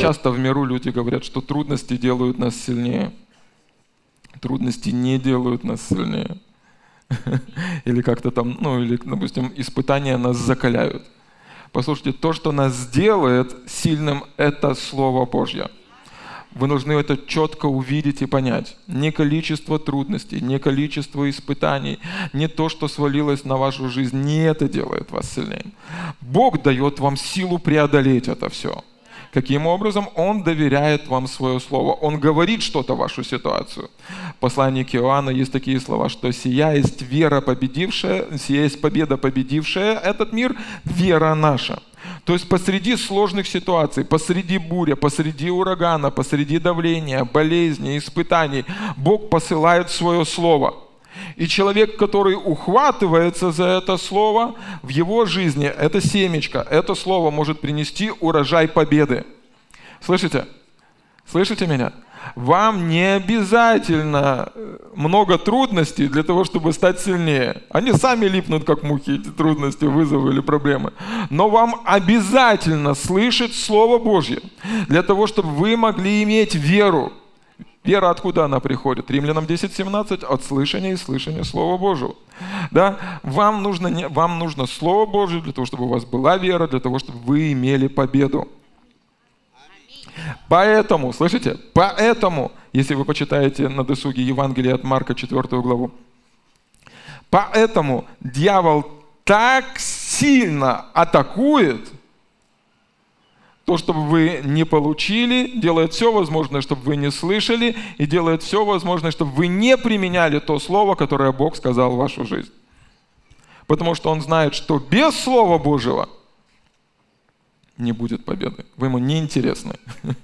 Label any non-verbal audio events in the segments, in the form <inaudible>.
Часто в миру люди говорят, что трудности делают нас сильнее. Трудности не делают нас сильнее. <laughs> Или как-то там, ну или, допустим, испытания нас закаляют. Послушайте, то, что нас сделает сильным, это Слово Божье. Вы должны это четко увидеть и понять. Не количество трудностей, не количество испытаний, не то, что свалилось на вашу жизнь, не это делает вас сильнее. Бог дает вам силу преодолеть это все. Каким образом? Он доверяет вам свое слово. Он говорит что-то вашу ситуацию. В послании к Иоанна есть такие слова, что «Сия есть вера победившая, сия есть победа победившая этот мир, вера наша». То есть посреди сложных ситуаций, посреди буря, посреди урагана, посреди давления, болезни, испытаний, Бог посылает свое слово – и человек, который ухватывается за это слово, в его жизни это семечко, это слово может принести урожай победы. Слышите? Слышите меня? Вам не обязательно э, много трудностей для того, чтобы стать сильнее. Они сами липнут, как мухи, эти трудности, вызовы или проблемы. Но вам обязательно слышать Слово Божье для того, чтобы вы могли иметь веру. Вера откуда она приходит? Римлянам 10.17 от слышания и слышания Слова Божьего. Да? Вам, нужно, вам нужно Слово Божье для того, чтобы у вас была вера, для того, чтобы вы имели победу. Поэтому, слышите, поэтому, если вы почитаете на досуге Евангелие от Марка 4 главу, поэтому дьявол так сильно атакует – то, чтобы вы не получили, делает все возможное, чтобы вы не слышали, и делает все возможное, чтобы вы не применяли то слово, которое Бог сказал в вашу жизнь. Потому что Он знает, что без Слова Божьего не будет победы. Вы ему не интересны. <laughs>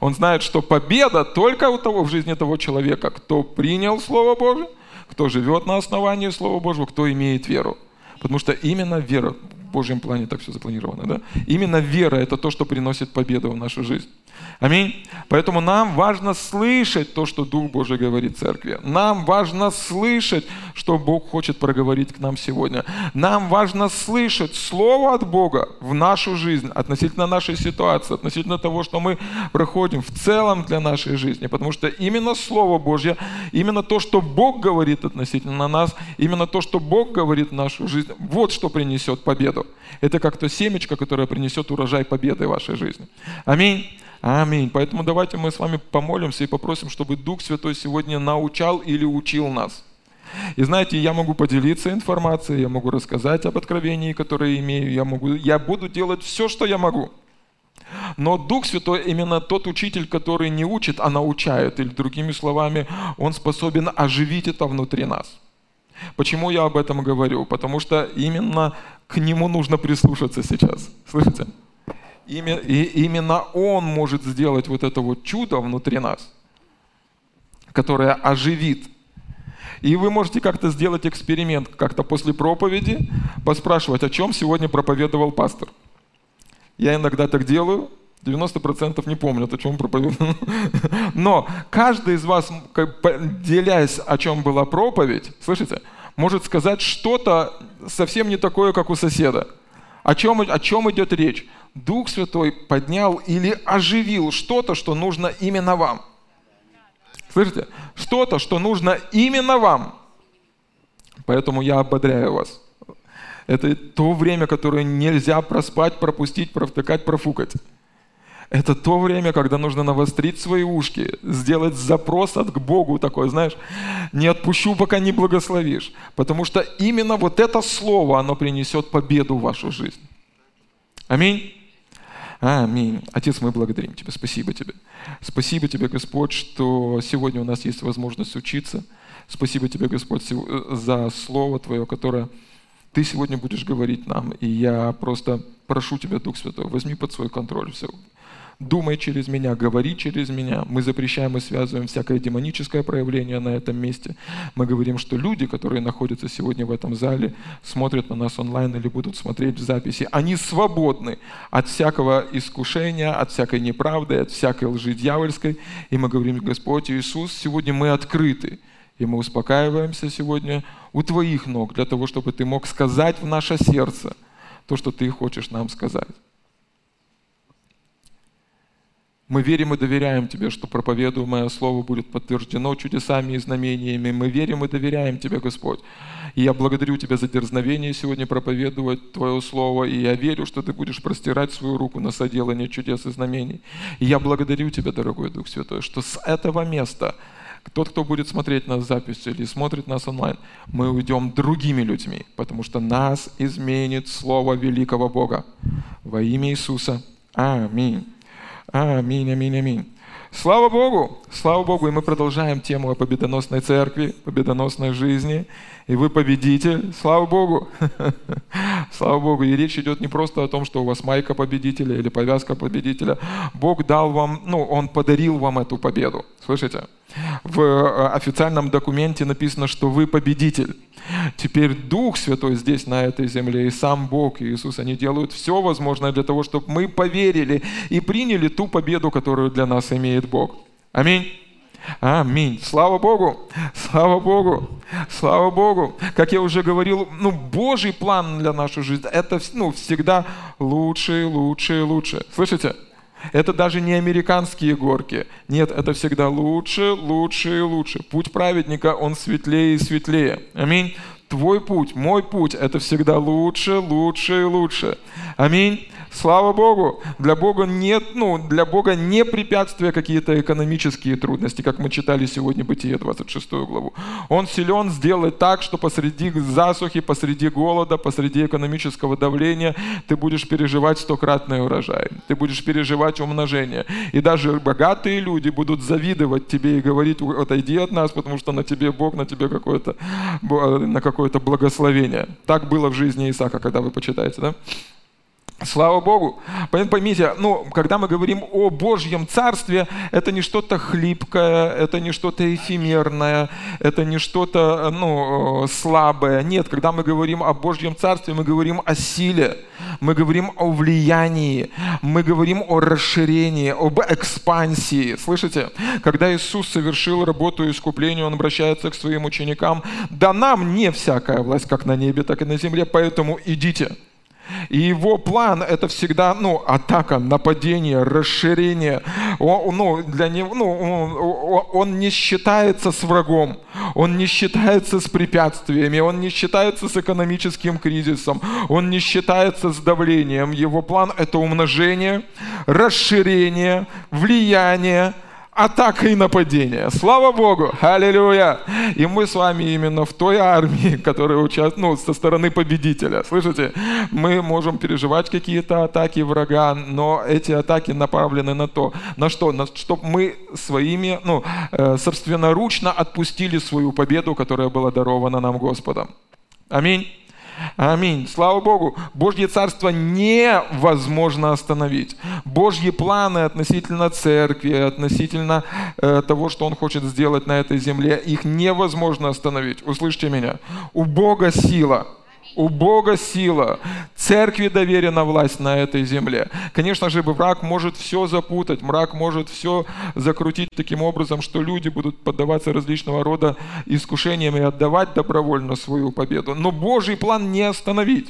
Он знает, что победа только у того в жизни того человека, кто принял Слово Божие, кто живет на основании Слова Божьего, кто имеет веру. Потому что именно вера, Божьем плане так все запланировано. Да? Именно вера – это то, что приносит победу в нашу жизнь. Аминь. Поэтому нам важно слышать то, что Дух Божий говорит церкви. Нам важно слышать, что Бог хочет проговорить к нам сегодня. Нам важно слышать Слово от Бога в нашу жизнь, относительно нашей ситуации, относительно того, что мы проходим в целом для нашей жизни. Потому что именно Слово Божье, именно то, что Бог говорит относительно нас, именно то, что Бог говорит в нашу жизнь, вот что принесет победу. Это как то семечко, которое принесет урожай победы в вашей жизни. Аминь. Аминь. Поэтому давайте мы с вами помолимся и попросим, чтобы Дух Святой сегодня научал или учил нас. И знаете, я могу поделиться информацией, я могу рассказать об откровении, которое имею, я, могу, я буду делать все, что я могу. Но Дух Святой именно тот учитель, который не учит, а научает. Или другими словами, он способен оживить это внутри нас. Почему я об этом говорю? Потому что именно к нему нужно прислушаться сейчас. Слышите? И именно Он может сделать вот это вот чудо внутри нас, которое оживит. И вы можете как-то сделать эксперимент, как-то после проповеди поспрашивать, о чем сегодня проповедовал пастор. Я иногда так делаю, 90% не помнят, о чем проповедовал. <laughs> Но каждый из вас, делясь, о чем была проповедь, слышите, может сказать что-то совсем не такое, как у соседа. О чем, о чем идет речь? Дух Святой поднял или оживил что-то, что нужно именно вам. Слышите? Что-то, что нужно именно вам. Поэтому я ободряю вас. Это то время, которое нельзя проспать, пропустить, провтыкать, профукать. Это то время, когда нужно навострить свои ушки, сделать запрос от к Богу такой, знаешь, не отпущу, пока не благословишь. Потому что именно вот это слово, оно принесет победу в вашу жизнь. Аминь. Аминь. Отец, мы благодарим Тебя. Спасибо Тебе. Спасибо Тебе, Господь, что сегодня у нас есть возможность учиться. Спасибо Тебе, Господь, за Слово Твое, которое Ты сегодня будешь говорить нам. И я просто прошу Тебя, Дух Святой, возьми под свой контроль все думай через меня, говори через меня. Мы запрещаем и связываем всякое демоническое проявление на этом месте. Мы говорим, что люди, которые находятся сегодня в этом зале, смотрят на нас онлайн или будут смотреть в записи, они свободны от всякого искушения, от всякой неправды, от всякой лжи дьявольской. И мы говорим, Господь Иисус, сегодня мы открыты И мы успокаиваемся сегодня у Твоих ног, для того, чтобы Ты мог сказать в наше сердце то, что Ты хочешь нам сказать. Мы верим и доверяем Тебе, что проповедуемое Слово будет подтверждено чудесами и знамениями. Мы верим и доверяем Тебе, Господь. И я благодарю Тебя за дерзновение сегодня проповедовать Твое Слово. И я верю, что Ты будешь простирать свою руку на соделание чудес и знамений. И я благодарю Тебя, дорогой Дух Святой, что с этого места тот, кто будет смотреть нас запись или смотрит нас онлайн, мы уйдем другими людьми, потому что нас изменит Слово великого Бога. Во имя Иисуса. Аминь. Аминь, аминь, аминь. Слава Богу! Слава Богу! И мы продолжаем тему о победоносной церкви, победоносной жизни. И вы победитель. Слава Богу! <laughs> Слава Богу! И речь идет не просто о том, что у вас майка победителя или повязка победителя. Бог дал вам, ну, Он подарил вам эту победу. Слышите? В э, официальном документе написано, что вы победитель. Теперь Дух Святой здесь, на этой земле, и сам Бог, и Иисус, они делают все возможное для того, чтобы мы поверили и приняли ту победу, которую для нас имеет Бог. Аминь. Аминь. Слава Богу. Слава Богу. Слава Богу. Как я уже говорил, ну, Божий план для нашей жизни, это ну, всегда лучше, лучше, лучше. Слышите? Это даже не американские горки. Нет, это всегда лучше, лучше и лучше. Путь праведника, он светлее и светлее. Аминь. Твой путь, мой путь, это всегда лучше, лучше и лучше. Аминь. Слава Богу! Для Бога нет, ну, для Бога не препятствия какие-то экономические трудности, как мы читали сегодня Бытие 26 главу. Он силен сделать так, что посреди засухи, посреди голода, посреди экономического давления ты будешь переживать стократный урожай. Ты будешь переживать умножение. И даже богатые люди будут завидовать тебе и говорить, отойди от нас, потому что на тебе Бог, на тебе какое-то, на какое-то благословение. Так было в жизни Исаака, когда вы почитаете, да? Слава Богу. Поймите, ну, когда мы говорим о Божьем Царстве, это не что-то хлипкое, это не что-то эфемерное, это не что-то ну, слабое. Нет, когда мы говорим о Божьем Царстве, мы говорим о силе, мы говорим о влиянии, мы говорим о расширении, об экспансии. Слышите? Когда Иисус совершил работу искупления, Он обращается к своим ученикам. Да нам не всякая власть, как на небе, так и на земле, поэтому идите. И его план это всегда ну, атака, нападение, расширение. Он, ну, для него, ну, он, он не считается с врагом, он не считается с препятствиями, он не считается с экономическим кризисом, он не считается с давлением. Его план это умножение, расширение, влияние, атака и нападение. Слава Богу! Аллилуйя! И мы с вами именно в той армии, которая участвует, ну, со стороны победителя. Слышите? Мы можем переживать какие-то атаки врага, но эти атаки направлены на то, на что? На, чтобы мы своими, ну, э, собственноручно отпустили свою победу, которая была дарована нам Господом. Аминь. Аминь. Слава Богу. Божье Царство невозможно остановить. Божьи планы относительно церкви, относительно э, того, что Он хочет сделать на этой земле, их невозможно остановить. Услышьте меня. У Бога сила. У Бога сила. Церкви доверена власть на этой земле. Конечно же, враг может все запутать, мрак может все закрутить таким образом, что люди будут поддаваться различного рода искушениям и отдавать добровольно свою победу. Но Божий план не остановить.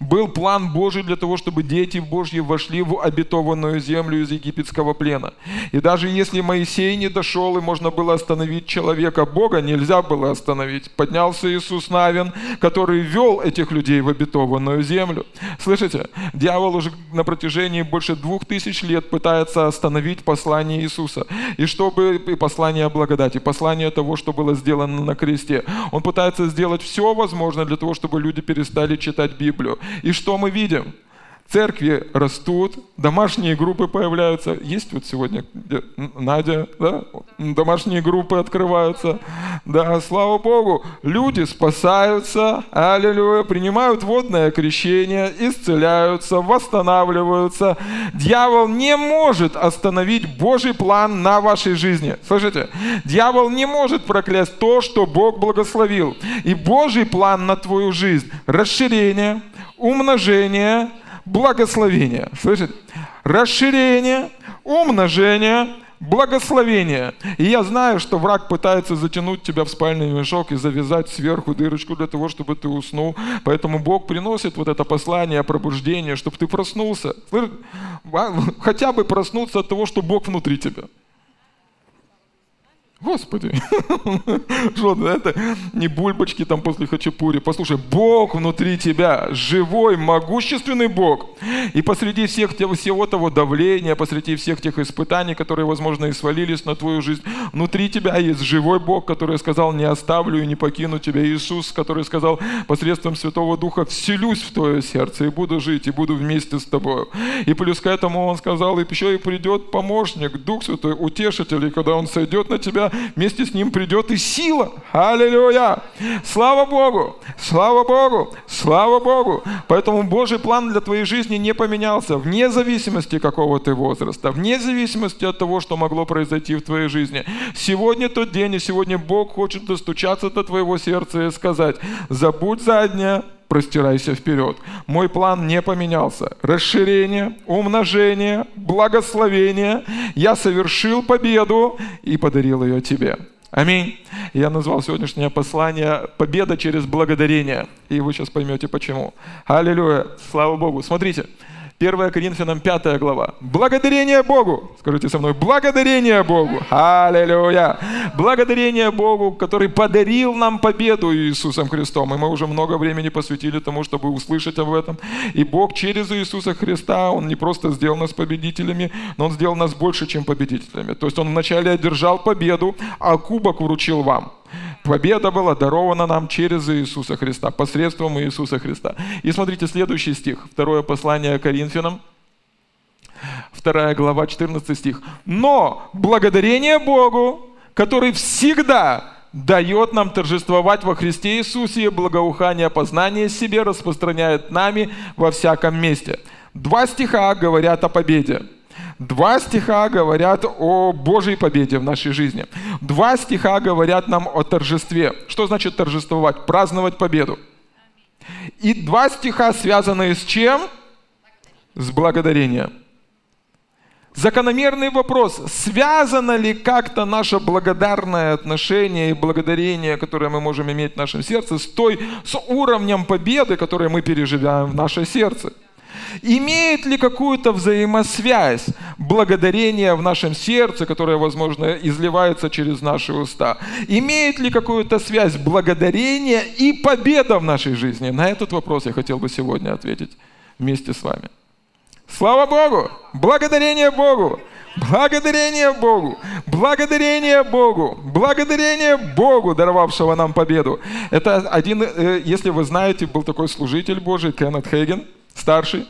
Был план Божий для того, чтобы дети Божьи вошли в обетованную землю из египетского плена. И даже если Моисей не дошел, и можно было остановить человека, Бога нельзя было остановить. Поднялся Иисус Навин, который вел этих людей в обетованную землю. Слышите, дьявол уже на протяжении больше двух тысяч лет пытается остановить послание Иисуса. И чтобы и послание благодати, послание того, что было сделано на кресте. Он пытается сделать все возможное для того, чтобы люди перестали читать Библию Библию. И что мы видим? Церкви растут, домашние группы появляются. Есть вот сегодня Надя, да? Домашние группы открываются. Да, слава Богу. Люди спасаются, аллилуйя, принимают водное крещение, исцеляются, восстанавливаются. Дьявол не может остановить Божий план на вашей жизни. Слышите? Дьявол не может проклясть то, что Бог благословил. И Божий план на твою жизнь – расширение, умножение, благословение. Слышите? Расширение, умножение, благословение. И я знаю, что враг пытается затянуть тебя в спальный мешок и завязать сверху дырочку для того, чтобы ты уснул. Поэтому Бог приносит вот это послание пробуждения, чтобы ты проснулся. Хотя бы проснуться от того, что Бог внутри тебя. Господи, <laughs> что это не бульбочки там после хачапури. Послушай, Бог внутри тебя, живой, могущественный Бог. И посреди всех, всего того давления, посреди всех тех испытаний, которые, возможно, и свалились на твою жизнь, внутри тебя есть живой Бог, который сказал, не оставлю и не покину тебя. Иисус, который сказал, посредством Святого Духа вселюсь в твое сердце и буду жить, и буду вместе с тобой. И плюс к этому он сказал, и еще и придет помощник, Дух Святой, утешитель, и когда он сойдет на тебя, вместе с ним придет и сила. Аллилуйя! Слава Богу! Слава Богу! Слава Богу! Поэтому Божий план для твоей жизни не поменялся, вне зависимости какого ты возраста, вне зависимости от того, что могло произойти в твоей жизни. Сегодня тот день, и сегодня Бог хочет достучаться до твоего сердца и сказать, забудь заднее, простирайся вперед. Мой план не поменялся. Расширение, умножение, благословение. Я совершил победу и подарил ее тебе. Аминь. Я назвал сегодняшнее послание «Победа через благодарение». И вы сейчас поймете почему. Аллилуйя. Слава Богу. Смотрите. 1 Коринфянам 5 глава. Благодарение Богу. Скажите со мной, благодарение Богу. Аллилуйя. Благодарение Богу, который подарил нам победу Иисусом Христом. И мы уже много времени посвятили тому, чтобы услышать об этом. И Бог через Иисуса Христа, Он не просто сделал нас победителями, но Он сделал нас больше, чем победителями. То есть Он вначале одержал победу, а кубок вручил вам. Победа была дарована нам через Иисуса Христа, посредством Иисуса Христа. И смотрите следующий стих, второе послание Коринфянам, вторая глава, 14 стих. «Но благодарение Богу, который всегда дает нам торжествовать во Христе Иисусе, благоухание познания себе распространяет нами во всяком месте». Два стиха говорят о победе. Два стиха говорят о Божьей победе в нашей жизни. Два стиха говорят нам о торжестве. Что значит торжествовать? Праздновать победу. И два стиха связаны с чем? С благодарением. Закономерный вопрос, связано ли как-то наше благодарное отношение и благодарение, которое мы можем иметь в нашем сердце, с той, с уровнем победы, который мы переживаем в наше сердце? Имеет ли какую-то взаимосвязь благодарение в нашем сердце, которое, возможно, изливается через наши уста? Имеет ли какую-то связь благодарение и победа в нашей жизни? На этот вопрос я хотел бы сегодня ответить вместе с вами. Слава Богу! Благодарение Богу! Благодарение Богу! Благодарение Богу! Благодарение Богу, даровавшего нам победу. Это один, э, если вы знаете, был такой служитель Божий, Кеннет Хейген, старший.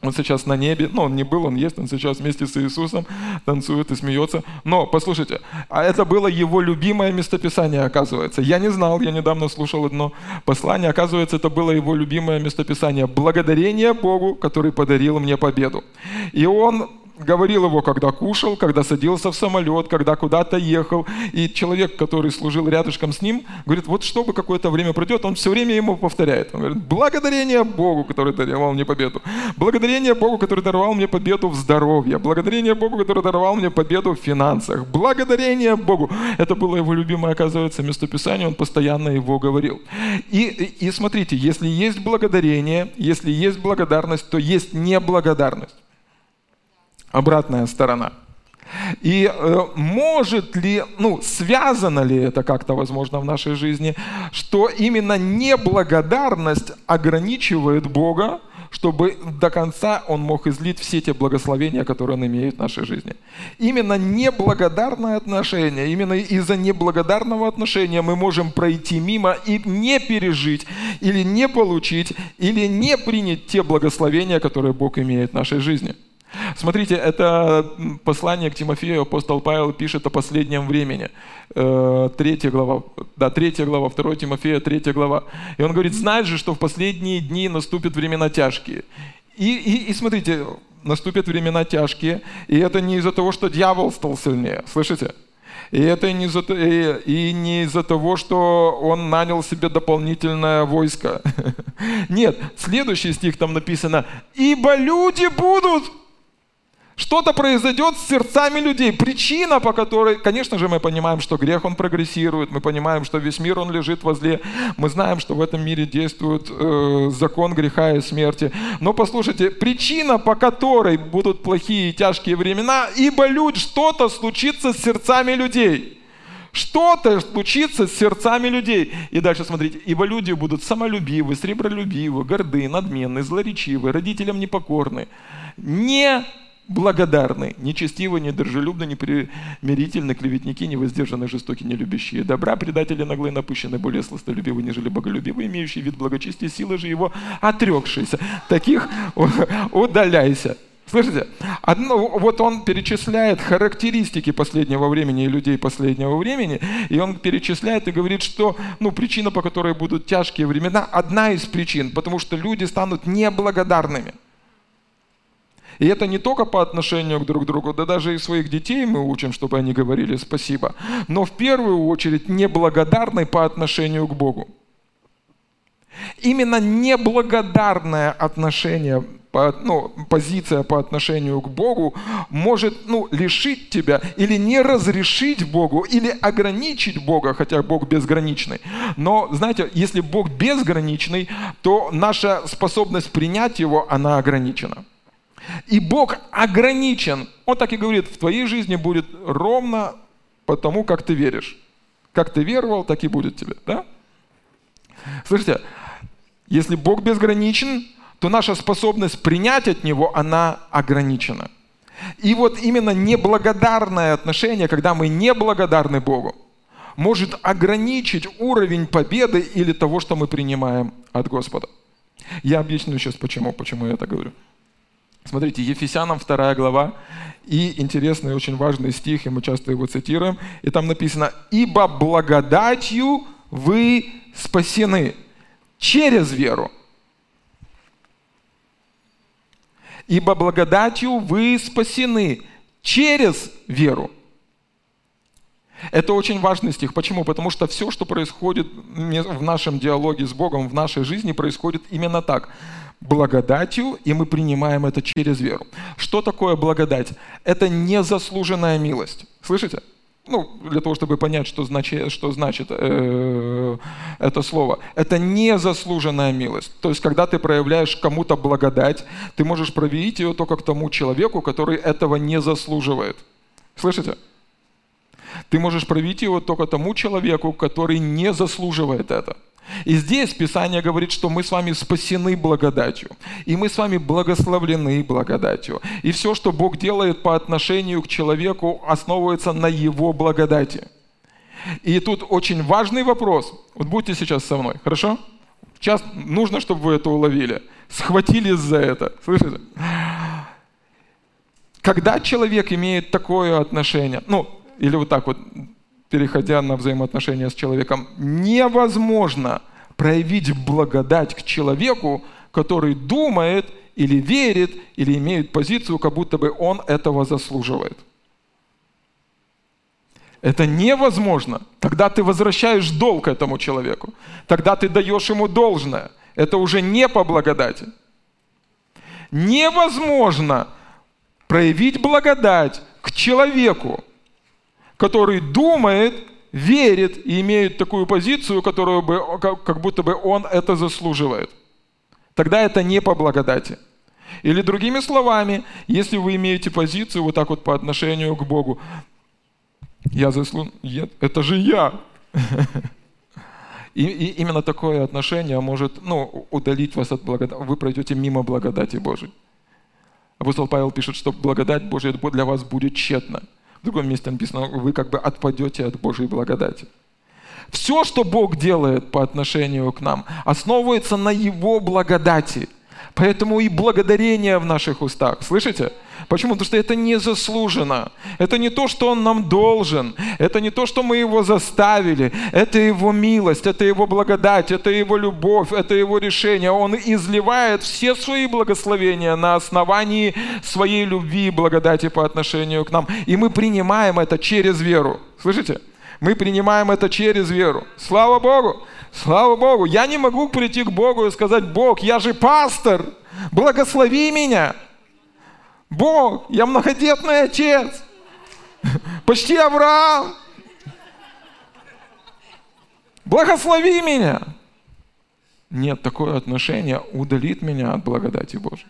Он сейчас на небе, ну, он не был, он есть, он сейчас вместе с Иисусом танцует и смеется. Но, послушайте, а это было его любимое местописание, оказывается. Я не знал, я недавно слушал одно послание, оказывается, это было его любимое местописание. Благодарение Богу, который подарил мне победу. И он говорил его, когда кушал, когда садился в самолет, когда куда-то ехал. И человек, который служил рядышком с ним, говорит, вот чтобы какое-то время пройдет, он все время ему повторяет. Он говорит, благодарение Богу, который даровал мне победу. Благодарение Богу, который даровал мне победу в здоровье. Благодарение Богу, который даровал мне победу в финансах. Благодарение Богу. Это было его любимое, оказывается, местописание, он постоянно его говорил. И, и, смотрите, если есть благодарение, если есть благодарность, то есть неблагодарность обратная сторона. И э, может ли, ну, связано ли это как-то, возможно, в нашей жизни, что именно неблагодарность ограничивает Бога, чтобы до конца Он мог излить все те благословения, которые Он имеет в нашей жизни. Именно неблагодарное отношение, именно из-за неблагодарного отношения мы можем пройти мимо и не пережить, или не получить, или не принять те благословения, которые Бог имеет в нашей жизни. Смотрите, это послание к Тимофею апостол Павел пишет о последнем времени. Э, третья глава, да, третья глава, 2 Тимофея, третья глава. И он говорит, знаешь же, что в последние дни наступят времена тяжкие. И, и, и смотрите, наступят времена тяжкие, и это не из-за того, что дьявол стал сильнее, слышите? И это не из-за, и, и не из-за того, что он нанял себе дополнительное войско. <laughs> Нет, следующий стих там написано, «Ибо люди будут Что-то произойдет с сердцами людей. Причина, по которой, конечно же, мы понимаем, что грех, он прогрессирует. Мы понимаем, что весь мир, он лежит возле. Мы знаем, что в этом мире действует э, закон греха и смерти. Но послушайте, причина, по которой будут плохие и тяжкие времена, ибо люди, что-то случится с сердцами людей. Что-то случится с сердцами людей. И дальше смотрите. Ибо люди будут самолюбивы, сребролюбивы, горды, надменны, злоречивы, родителям непокорны, не благодарны, нечестивы, недружелюбны, непримирительны, клеветники, невоздержаны, жестоки, нелюбящие добра, предатели наглые, напыщенные, более сластолюбивы, нежели боголюбивы, имеющие вид благочестия, силы же его отрекшиеся. Таких удаляйся. Слышите? Одно, вот он перечисляет характеристики последнего времени и людей последнего времени, и он перечисляет и говорит, что ну, причина, по которой будут тяжкие времена, одна из причин, потому что люди станут неблагодарными. И это не только по отношению к друг другу, да даже и своих детей мы учим, чтобы они говорили спасибо, но в первую очередь неблагодарны по отношению к Богу. Именно неблагодарное отношение, ну, позиция по отношению к Богу может ну, лишить тебя или не разрешить Богу, или ограничить Бога, хотя Бог безграничный. Но, знаете, если Бог безграничный, то наша способность принять Его, она ограничена. И Бог ограничен. Он так и говорит, в твоей жизни будет ровно потому, как ты веришь. Как ты веровал, так и будет тебе. Да? Слышите, если Бог безграничен, то наша способность принять от Него, она ограничена. И вот именно неблагодарное отношение, когда мы неблагодарны Богу, может ограничить уровень победы или того, что мы принимаем от Господа. Я объясню сейчас, почему, почему я это говорю. Смотрите, Ефесянам 2 глава, и интересный, очень важный стих, и мы часто его цитируем, и там написано, «Ибо благодатью вы спасены через веру». Ибо благодатью вы спасены через веру. Это очень важный стих. Почему? Потому что все, что происходит в нашем диалоге с Богом, в нашей жизни, происходит именно так благодатью, и мы принимаем это через веру. Что такое благодать? Это незаслуженная милость. Слышите? Ну, для того, чтобы понять, что значит, что значит э, это слово. Это незаслуженная милость. То есть, когда ты проявляешь кому-то благодать, ты можешь проявить ее только к тому человеку, который этого не заслуживает. Слышите? Ты можешь проявить его только тому человеку, который не заслуживает это. И здесь Писание говорит, что мы с вами спасены благодатью. И мы с вами благословлены благодатью. И все, что Бог делает по отношению к человеку, основывается на Его благодати. И тут очень важный вопрос. Вот будьте сейчас со мной, хорошо? Сейчас нужно, чтобы вы это уловили. Схватились за это. Слышите? Когда человек имеет такое отношение, ну, или вот так вот, переходя на взаимоотношения с человеком, невозможно проявить благодать к человеку, который думает или верит, или имеет позицию, как будто бы он этого заслуживает. Это невозможно. Тогда ты возвращаешь долг этому человеку. Тогда ты даешь ему должное. Это уже не по благодати. Невозможно проявить благодать к человеку, который думает, верит и имеет такую позицию, которую бы, как будто бы он это заслуживает. Тогда это не по благодати. Или другими словами, если вы имеете позицию вот так вот по отношению к Богу, я заслужил, это же я. <laughs> И, и именно такое отношение может ну, удалить вас от благодати. Вы пройдете мимо благодати Божьей. Апостол Павел пишет, что благодать Божья для вас будет тщетна. В другом месте написано, вы как бы отпадете от Божьей благодати. Все, что Бог делает по отношению к нам, основывается на Его благодати. Поэтому и благодарение в наших устах. Слышите? Почему? Потому что это не заслужено. Это не то, что Он нам должен. Это не то, что мы Его заставили. Это Его милость, это Его благодать, это Его любовь, это Его решение. Он изливает все свои благословения на основании своей любви и благодати по отношению к нам. И мы принимаем это через веру. Слышите? Мы принимаем это через веру. Слава Богу! Слава Богу! Я не могу прийти к Богу и сказать, Бог, я же пастор, благослови меня. Бог, я многодетный отец. Почти Авраам. Благослови меня. Нет, такое отношение удалит меня от благодати Божьей.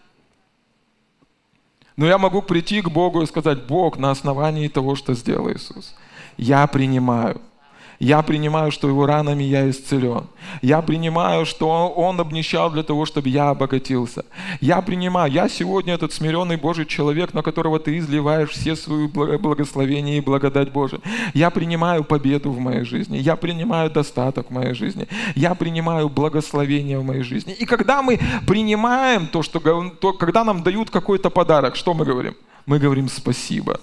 Но я могу прийти к Богу и сказать, Бог, на основании того, что сделал Иисус, я принимаю – я принимаю, что его ранами я исцелен. Я принимаю, что он обнищал для того, чтобы я обогатился. Я принимаю, я сегодня этот смиренный Божий человек, на которого ты изливаешь все свои благословения и благодать Божия. Я принимаю победу в моей жизни. Я принимаю достаток в моей жизни. Я принимаю благословение в моей жизни. И когда мы принимаем то, что, то когда нам дают какой-то подарок, что мы говорим? Мы говорим спасибо.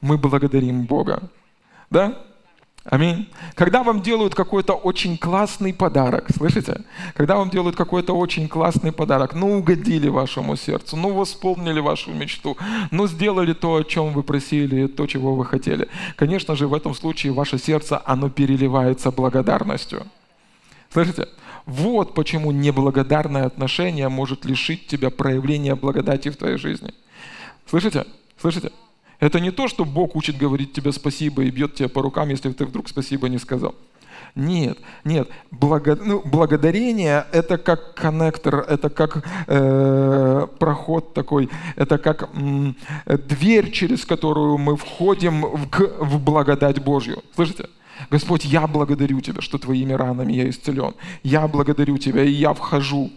Мы благодарим Бога. Да? Аминь. Когда вам делают какой-то очень классный подарок, слышите? Когда вам делают какой-то очень классный подарок, ну угодили вашему сердцу, ну восполнили вашу мечту, ну сделали то, о чем вы просили, то, чего вы хотели. Конечно же, в этом случае ваше сердце, оно переливается благодарностью. Слышите? Вот почему неблагодарное отношение может лишить тебя проявления благодати в твоей жизни. Слышите? Слышите? Это не то, что Бог учит говорить тебе спасибо и бьет тебя по рукам, если ты вдруг спасибо не сказал. Нет, нет. Благо, ну, благодарение – это как коннектор, это как э, проход такой, это как м, дверь, через которую мы входим в, в благодать Божью. Слышите? Господь, я благодарю Тебя, что Твоими ранами я исцелен. Я благодарю Тебя, и я вхожу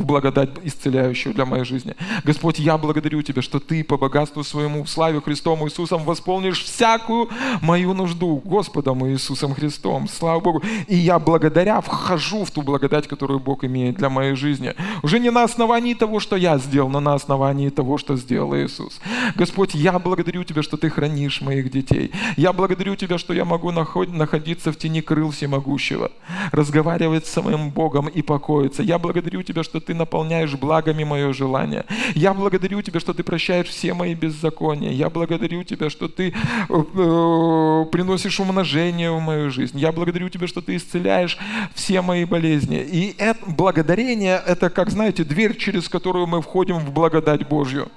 благодать исцеляющую для моей жизни. Господь, я благодарю Тебя, что Ты по богатству своему в славе Христом Иисусом восполнишь всякую мою нужду Господом Иисусом Христом. Слава Богу. И я благодаря вхожу в ту благодать, которую Бог имеет для моей жизни. Уже не на основании того, что я сделал, но на основании того, что сделал Иисус. Господь, я благодарю Тебя, что Ты хранишь моих детей. Я благодарю Тебя, что я могу находиться в тени крыл всемогущего, разговаривать с самым Богом и покоиться. Я благодарю Тебя, что ты наполняешь благами мое желание. Я благодарю Тебя, что Ты прощаешь все мои беззакония. Я благодарю Тебя, что Ты э, э, приносишь умножение в мою жизнь. Я благодарю Тебя, что Ты исцеляешь все мои болезни. И это, благодарение – это, как знаете, дверь, через которую мы входим в благодать Божью.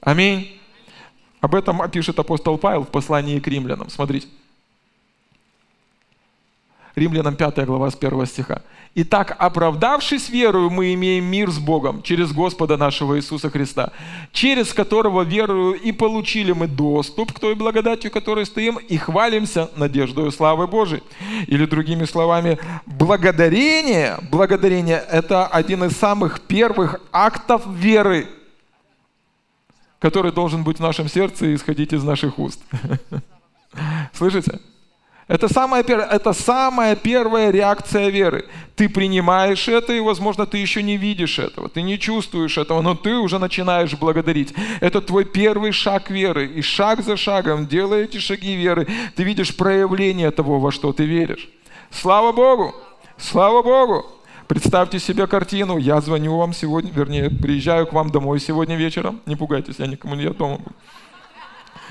Аминь. Об этом пишет апостол Павел в послании к римлянам. Смотрите. Римлянам 5 глава с 1 стиха. Итак, оправдавшись верою, мы имеем мир с Богом через Господа нашего Иисуса Христа, через которого верою и получили мы доступ к той благодати, которой стоим, и хвалимся надеждою славы Божией. Или другими словами, благодарение, благодарение – это один из самых первых актов веры, который должен быть в нашем сердце и исходить из наших уст. <laughs> Слышите? Это самая, первая, это самая первая реакция веры. Ты принимаешь это, и, возможно, ты еще не видишь этого, ты не чувствуешь этого, но ты уже начинаешь благодарить. Это твой первый шаг веры. И шаг за шагом, делая эти шаги веры, ты видишь проявление того, во что ты веришь. Слава Богу! Слава Богу! Представьте себе картину. Я звоню вам сегодня, вернее, приезжаю к вам домой сегодня вечером. Не пугайтесь, я никому не дома буду.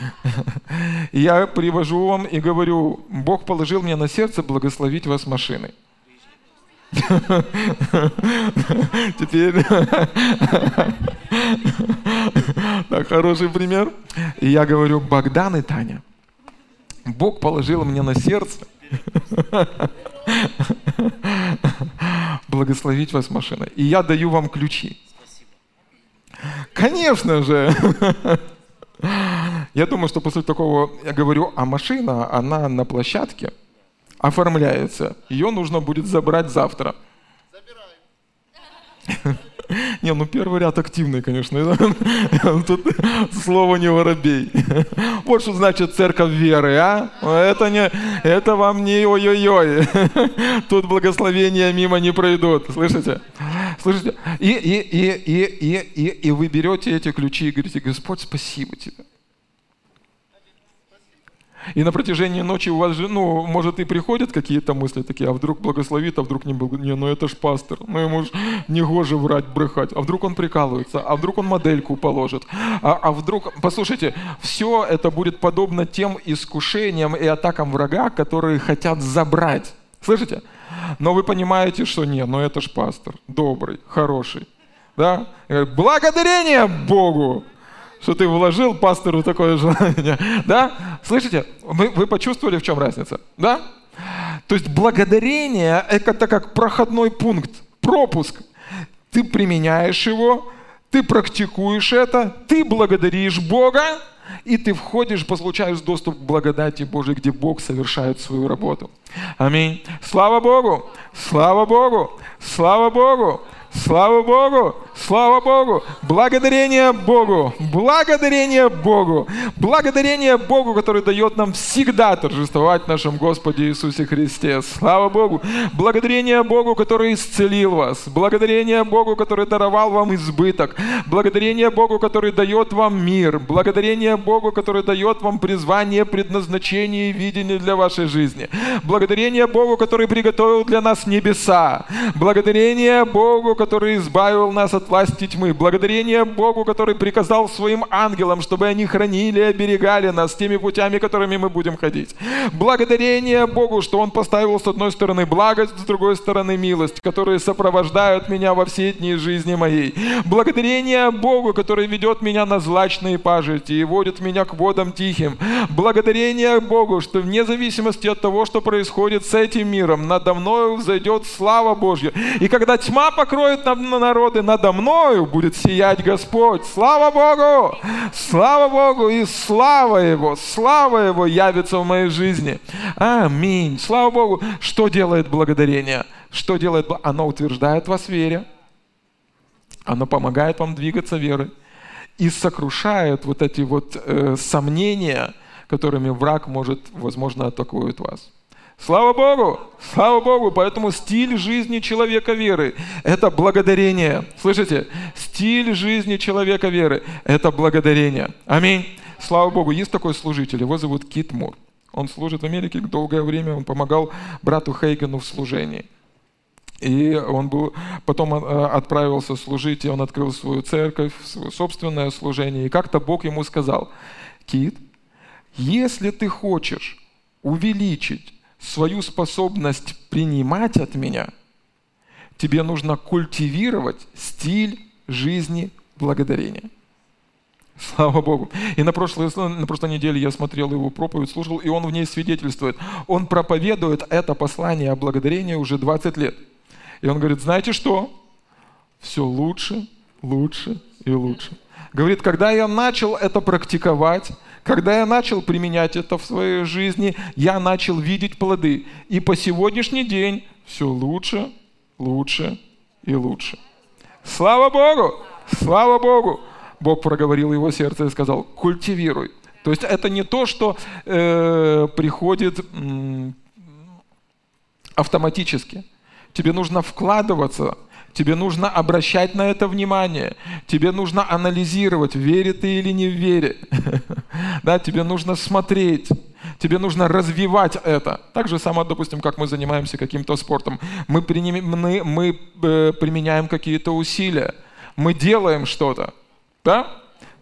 <laughs> Я привожу вам и говорю, Бог положил мне на сердце благословить вас машиной. <laughs> Теперь <laughs> так, хороший пример. И я говорю, Богдан и Таня, Бог положил мне на сердце благословить вас машиной. И я даю вам ключи. Конечно же. Я думаю, что после такого я говорю, а машина, она на площадке оформляется. Ее нужно будет забрать завтра. Забираю. <laughs> Не, ну первый ряд активный, конечно. <laughs> Тут слово не воробей. Вот что значит церковь веры, а? Это, не, это вам не ой-ой-ой. <laughs> Тут благословения мимо не пройдут. Слышите? Слышите? И, и, и, и, и, и, и вы берете эти ключи и говорите, Господь, спасибо тебе. И на протяжении ночи у вас же, ну, может, и приходят какие-то мысли такие, а вдруг благословит, а вдруг не благословит. Не, ну это ж пастор, ну ему ж не гоже врать, брехать. А вдруг он прикалывается, а вдруг он модельку положит. А, а вдруг, послушайте, все это будет подобно тем искушениям и атакам врага, которые хотят забрать. Слышите? Но вы понимаете, что нет, ну это ж пастор, добрый, хороший. Да? Благодарение Богу! Что ты вложил пастору такое желание. Да? Слышите? Вы, вы почувствовали, в чем разница? Да? То есть благодарение – это как проходной пункт, пропуск. Ты применяешь его, ты практикуешь это, ты благодаришь Бога, и ты входишь, получаешь доступ к благодати Божией, где Бог совершает свою работу. Аминь. Слава Богу! Слава Богу! Слава Богу! Слава Богу! Слава Богу! Благодарение Богу! Благодарение Богу! Благодарение Богу, который дает нам всегда торжествовать в нашем Господе Иисусе Христе. Слава Богу! Благодарение Богу, который исцелил вас. Благодарение Богу, который даровал вам избыток. Благодарение Богу, который дает вам мир. Благодарение Богу, который дает вам призвание, предназначение и видение для вашей жизни. Благодарение Богу, который приготовил для нас небеса. Благодарение Богу, который избавил нас от власти тьмы. Благодарение Богу, который приказал своим ангелам, чтобы они хранили и оберегали нас теми путями, которыми мы будем ходить. Благодарение Богу, что Он поставил с одной стороны благость, с другой стороны милость, которые сопровождают меня во все дни жизни моей. Благодарение Богу, который ведет меня на злачные пажити и водит меня к водам тихим. Благодарение Богу, что вне зависимости от того, что происходит с этим миром, надо мною взойдет слава Божья. И когда тьма покроет на народы, надо мною будет сиять Господь. Слава Богу! Слава Богу! И слава Его, слава Его явится в моей жизни. Аминь. Слава Богу! Что делает благодарение? Что делает? Оно утверждает вас в вере. Оно помогает вам двигаться верой. И сокрушает вот эти вот э, сомнения, которыми враг может, возможно, атакует вас. Слава Богу! Слава Богу! Поэтому стиль жизни человека веры – это благодарение. Слышите? Стиль жизни человека веры – это благодарение. Аминь. Слава Богу! Есть такой служитель, его зовут Кит Мур. Он служит в Америке долгое время, он помогал брату Хейгену в служении. И он был, потом э, отправился служить, и он открыл свою церковь, свое собственное служение. И как-то Бог ему сказал, Кит, если ты хочешь увеличить свою способность принимать от меня, тебе нужно культивировать стиль жизни благодарения. Слава Богу. И на прошлой, на прошлой неделе я смотрел его проповедь, слушал, и он в ней свидетельствует. Он проповедует это послание о благодарении уже 20 лет. И он говорит, знаете что? Все лучше, лучше и лучше. Говорит, когда я начал это практиковать, когда я начал применять это в своей жизни, я начал видеть плоды. И по сегодняшний день все лучше, лучше и лучше. Слава Богу! Слава Богу! Бог проговорил его сердце и сказал, культивируй. То есть это не то, что э, приходит э, автоматически. Тебе нужно вкладываться Тебе нужно обращать на это внимание. Тебе нужно анализировать, верит ты или не в вере. <laughs> Да, тебе нужно смотреть. Тебе нужно развивать это. Так же само, допустим, как мы занимаемся каким-то спортом. Мы, приним, мы, мы э, применяем какие-то усилия. Мы делаем что-то. Да?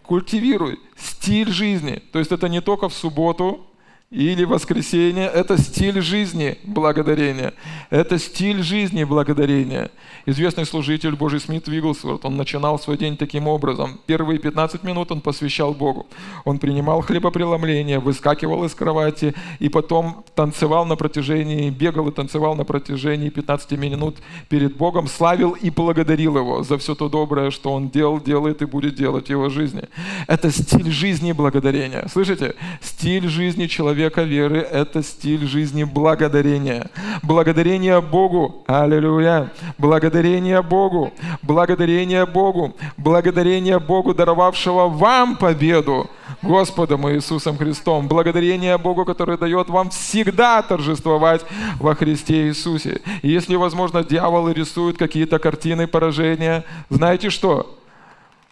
Культивируй стиль жизни. То есть это не только в субботу, или воскресенье – это стиль жизни благодарения. Это стиль жизни благодарения. Известный служитель Божий Смит Вигглсворт, он начинал свой день таким образом. Первые 15 минут он посвящал Богу. Он принимал хлебопреломление, выскакивал из кровати и потом танцевал на протяжении, бегал и танцевал на протяжении 15 минут перед Богом, славил и благодарил Его за все то доброе, что Он делал, делает и будет делать в его жизни. Это стиль жизни благодарения. Слышите? Стиль жизни человека веры – это стиль жизни благодарения. Благодарение Богу. Аллилуйя. Благодарение Богу, благодарение Богу, благодарение Богу, даровавшего вам победу Господом Иисусом Христом. Благодарение Богу, который дает вам всегда торжествовать во Христе Иисусе. И если, возможно, дьявол рисует какие-то картины поражения, знаете что?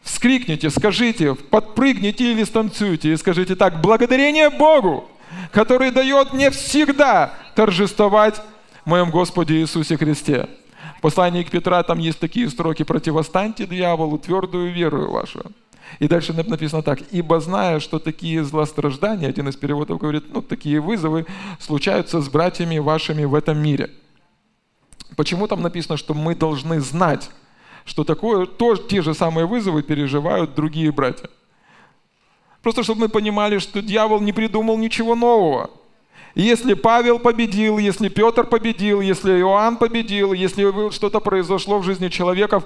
Вскрикните, скажите, подпрыгните или станцуйте и скажите так, благодарение Богу, который дает мне всегда торжествовать в моем Господе Иисусе Христе. В послании к Петра там есть такие строки «Противостаньте дьяволу твердую веру вашу». И дальше написано так. «Ибо зная, что такие злостраждания, один из переводов говорит, ну, такие вызовы случаются с братьями вашими в этом мире». Почему там написано, что мы должны знать, что такое, то, те же самые вызовы переживают другие братья? Просто чтобы мы понимали, что дьявол не придумал ничего нового. Если Павел победил, если Петр победил, если Иоанн победил, если что-то произошло в жизни человека,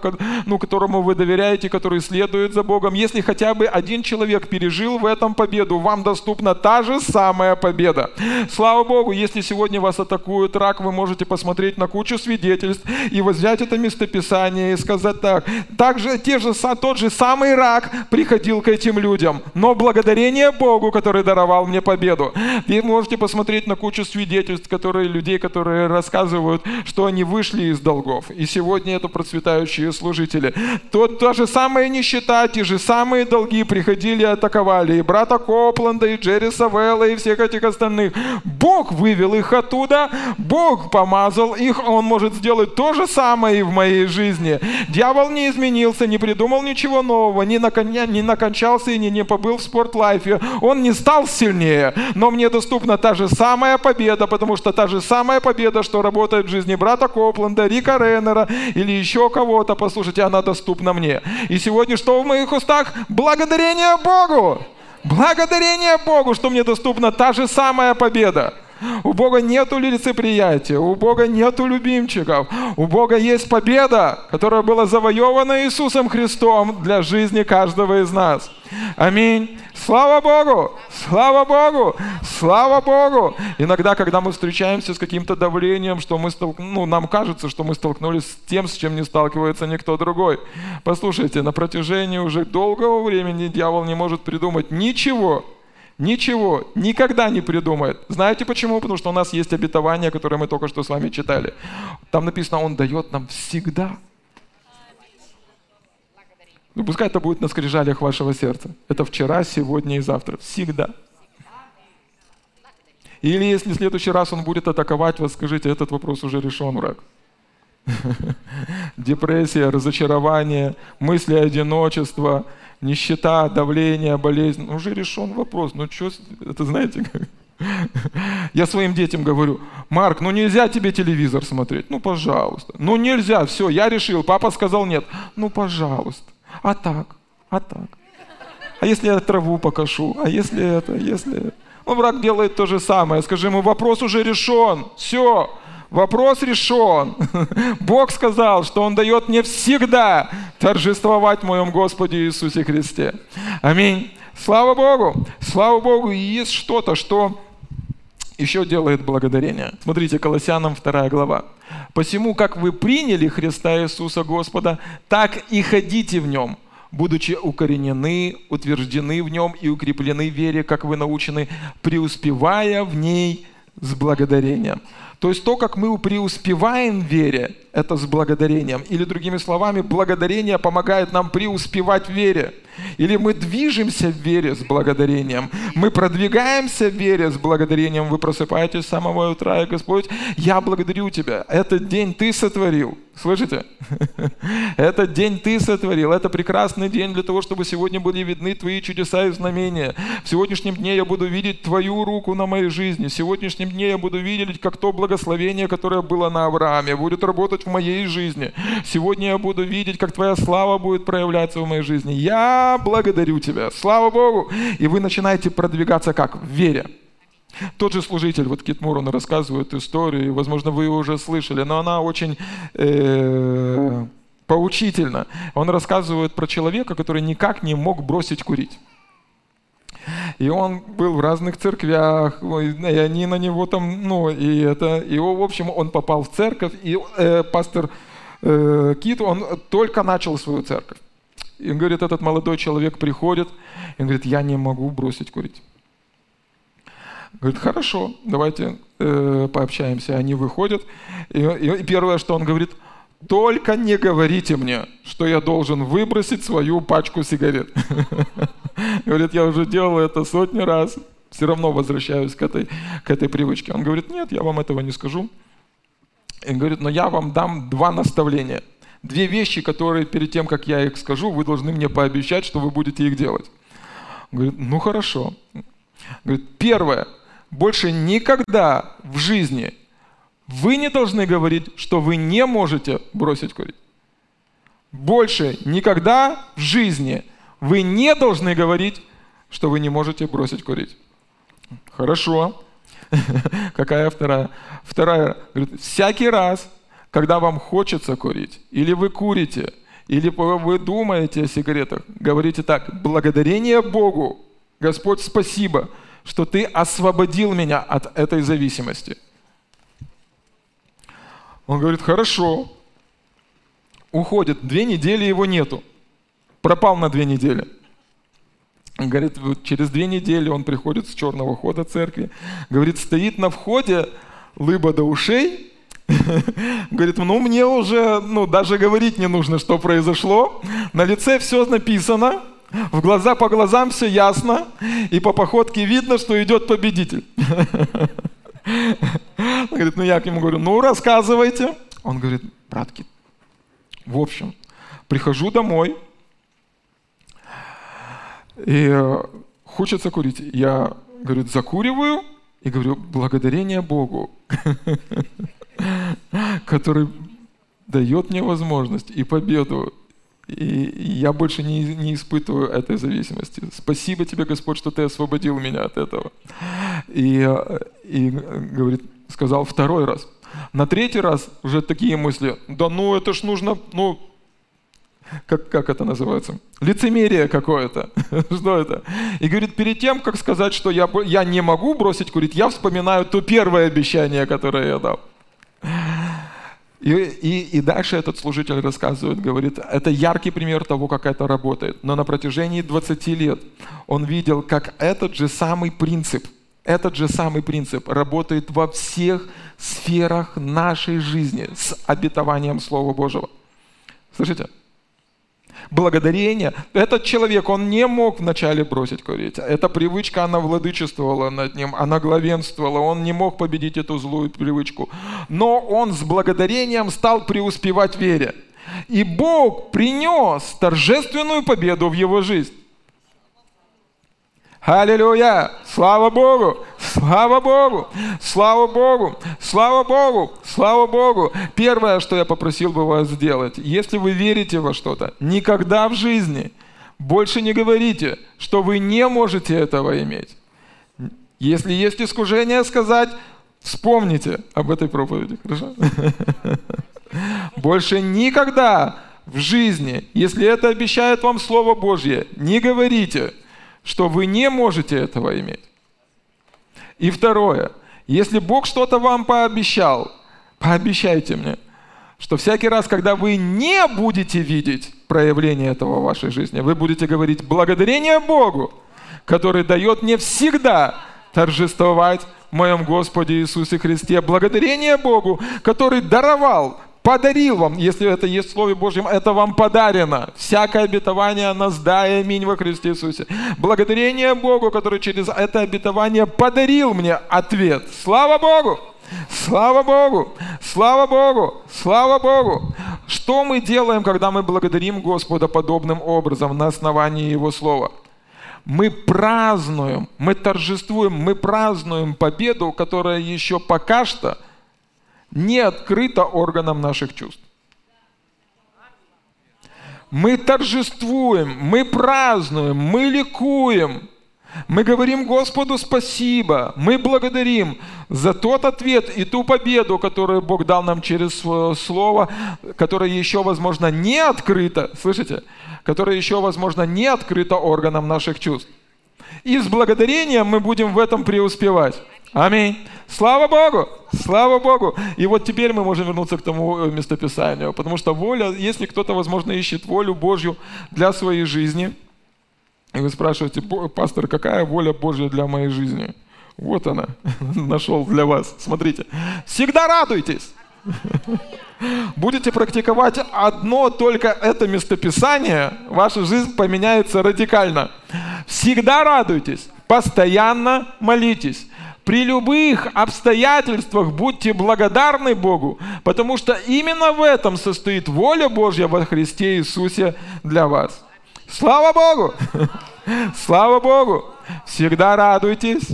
ну, которому вы доверяете, который следует за Богом, если хотя бы один человек пережил в этом победу, вам доступна та же самая победа. Слава Богу, если сегодня вас атакует рак, вы можете посмотреть на кучу свидетельств и взять это местописание и сказать так. Также те же, тот же самый рак приходил к этим людям, но благодарение Богу, который даровал мне победу. Вы можете посмотреть посмотреть на кучу свидетельств, которые, людей, которые рассказывают, что они вышли из долгов. И сегодня это процветающие служители. То, та же самая нищета, те же самые долги приходили и атаковали. И брата Копланда, и Джерри Савелла, и всех этих остальных. Бог вывел их оттуда, Бог помазал их, Он может сделать то же самое и в моей жизни. Дьявол не изменился, не придумал ничего нового, не, након... не накончался и не, не побыл в спортлайфе. Он не стал сильнее, но мне доступна та же самая победа, потому что та же самая победа, что работает в жизни брата Копленда, Рика Реннера или еще кого-то, послушайте, она доступна мне. И сегодня что в моих устах? Благодарение Богу! Благодарение Богу, что мне доступна та же самая победа. У Бога нету лицеприятия, у Бога нету любимчиков. У Бога есть победа, которая была завоевана Иисусом Христом для жизни каждого из нас. Аминь. Слава Богу! Слава Богу! Слава Богу! Иногда, когда мы встречаемся с каким-то давлением, что мы столк... ну, нам кажется, что мы столкнулись с тем, с чем не сталкивается никто другой. Послушайте, на протяжении уже долгого времени дьявол не может придумать ничего, Ничего, никогда не придумает. Знаете почему? Потому что у нас есть обетование, которое мы только что с вами читали. Там написано, Он дает нам всегда. Ну, пускай это будет на скрижалях вашего сердца. Это вчера, сегодня и завтра. Всегда. Или если в следующий раз он будет атаковать вас, скажите, этот вопрос уже решен, враг. <laughs> Депрессия, разочарование, мысли одиночества, нищета, давление, болезнь. Уже решен вопрос. Ну что, это знаете как? <laughs> Я своим детям говорю, Марк, ну нельзя тебе телевизор смотреть. Ну, пожалуйста. Ну нельзя, все, я решил. Папа сказал нет. Ну, пожалуйста. А так, а так. А если я траву покашу? А если это, если... Ну, враг делает то же самое. Скажи ему, вопрос уже решен. Все, Вопрос решен. <laughs> Бог сказал, что Он дает мне всегда торжествовать в моем Господе Иисусе Христе. Аминь. Слава Богу. Слава Богу. И есть что-то, что еще делает благодарение. Смотрите, Колоссянам 2 глава. «Посему, как вы приняли Христа Иисуса Господа, так и ходите в Нем, будучи укоренены, утверждены в Нем и укреплены в вере, как вы научены, преуспевая в ней с благодарением». То есть то, как мы преуспеваем в вере, это с благодарением. Или другими словами, благодарение помогает нам преуспевать в вере. Или мы движемся в вере с благодарением. Мы продвигаемся в вере с благодарением. Вы просыпаетесь с самого утра, и Господь, я благодарю Тебя. Этот день Ты сотворил. Слышите? <laughs> Этот день Ты сотворил. Это прекрасный день для того, чтобы сегодня были видны Твои чудеса и знамения. В сегодняшнем дне я буду видеть Твою руку на моей жизни. В сегодняшнем дне я буду видеть, как то благословение, которое было на Аврааме, будет работать в моей жизни. Сегодня я буду видеть, как Твоя слава будет проявляться в моей жизни. Я благодарю Тебя, слава Богу. И вы начинаете продвигаться как? В вере. Тот же служитель, вот Кит Мур, он рассказывает историю, возможно, вы ее уже слышали, но она очень э, поучительна. Он рассказывает про человека, который никак не мог бросить курить. И он был в разных церквях, и они на него там, ну, и это, и, в общем, он попал в церковь, и э, пастор э, Кит, он только начал свою церковь. И он говорит, этот молодой человек приходит, и он говорит, я не могу бросить курить. Говорит, хорошо, давайте э, пообщаемся. Они выходят, и, и первое, что он говорит, только не говорите мне, что я должен выбросить свою пачку сигарет. <laughs> <laughs> Говорит, я уже делал это сотни раз, все равно возвращаюсь к этой, к этой привычке. Он говорит, нет, я вам этого не скажу. И говорит, но я вам дам два наставления – две вещи, которые перед тем, как я их скажу, вы должны мне пообещать, что вы будете их делать. говорит, ну хорошо. говорит, первое, больше никогда в жизни вы не должны говорить, что вы не можете бросить курить. Больше никогда в жизни вы не должны говорить, что вы не можете бросить курить. Хорошо. <laughs> Какая вторая? Вторая, говорит, всякий раз, когда вам хочется курить, или вы курите, или вы думаете о сигаретах, говорите так, благодарение Богу, Господь, спасибо, что Ты освободил меня от этой зависимости. Он говорит, хорошо. Уходит, две недели его нету. Пропал на две недели. Говорит, через две недели он приходит с черного хода церкви. Говорит, стоит на входе, лыба до ушей. <laughs> Говорит, ну мне уже, ну даже говорить не нужно, что произошло. На лице все написано, в глаза по глазам все ясно, и по походке видно, что идет победитель. <laughs> Он говорит, ну я к нему говорю, ну рассказывайте. Он говорит, братки, в общем, прихожу домой, и э, хочется курить. Я, говорю, закуриваю и говорю, благодарение Богу, <laughs> который дает мне возможность и победу. И я больше не, не испытываю этой зависимости. Спасибо тебе, Господь, что ты освободил меня от этого. И, э, и говорит, сказал второй раз. На третий раз уже такие мысли, да ну это ж нужно, ну как, как это называется? Лицемерие какое-то. <laughs> что это? И говорит, перед тем, как сказать, что я, я не могу бросить курить, я вспоминаю то первое обещание, которое я дал. И, и, и дальше этот служитель рассказывает, говорит, это яркий пример того, как это работает. Но на протяжении 20 лет он видел, как этот же самый принцип, этот же самый принцип работает во всех сферах нашей жизни с обетованием Слова Божьего. Слышите? Благодарение. Этот человек, он не мог вначале бросить курить. Эта привычка, она владычествовала над ним, она главенствовала, он не мог победить эту злую привычку. Но он с благодарением стал преуспевать в вере. И Бог принес торжественную победу в его жизнь. Аллилуйя! Слава Богу! Слава Богу! Слава Богу! Слава Богу! Слава Богу! Первое, что я попросил бы вас сделать, если вы верите во что-то, никогда в жизни больше не говорите, что вы не можете этого иметь. Если есть искушение сказать, вспомните об этой проповеди. Хорошо? Больше никогда в жизни, если это обещает вам Слово Божье, не говорите – что вы не можете этого иметь. И второе, если Бог что-то вам пообещал, пообещайте мне, что всякий раз, когда вы не будете видеть проявление этого в вашей жизни, вы будете говорить благодарение Богу, который дает мне всегда торжествовать в моем Господе Иисусе Христе. Благодарение Богу, который даровал подарил вам, если это есть в Слове Божьем, это вам подарено. Всякое обетование нас да и аминь во Христе Иисусе. Благодарение Богу, который через это обетование подарил мне ответ. Слава Богу! Слава Богу! Слава Богу! Слава Богу! Что мы делаем, когда мы благодарим Господа подобным образом на основании Его Слова? Мы празднуем, мы торжествуем, мы празднуем победу, которая еще пока что – не открыто органам наших чувств. Мы торжествуем, мы празднуем, мы ликуем. Мы говорим Господу спасибо, мы благодарим за тот ответ и ту победу, которую Бог дал нам через свое слово, которое еще, возможно, не открыто, слышите, которое еще, возможно, не открыто органам наших чувств. И с благодарением мы будем в этом преуспевать. Аминь. Слава Богу! Слава Богу! И вот теперь мы можем вернуться к тому э, местописанию, потому что воля, если кто-то, возможно, ищет волю Божью для своей жизни, и вы спрашиваете, пастор, какая воля Божья для моей жизни? Вот она, <laughs> нашел для вас. Смотрите. Всегда радуйтесь. <laughs> Будете практиковать одно только это местописание, ваша жизнь поменяется радикально. Всегда радуйтесь, постоянно молитесь. При любых обстоятельствах будьте благодарны Богу, потому что именно в этом состоит воля Божья во Христе Иисусе для вас. Слава Богу! <laughs> Слава Богу! Всегда радуйтесь,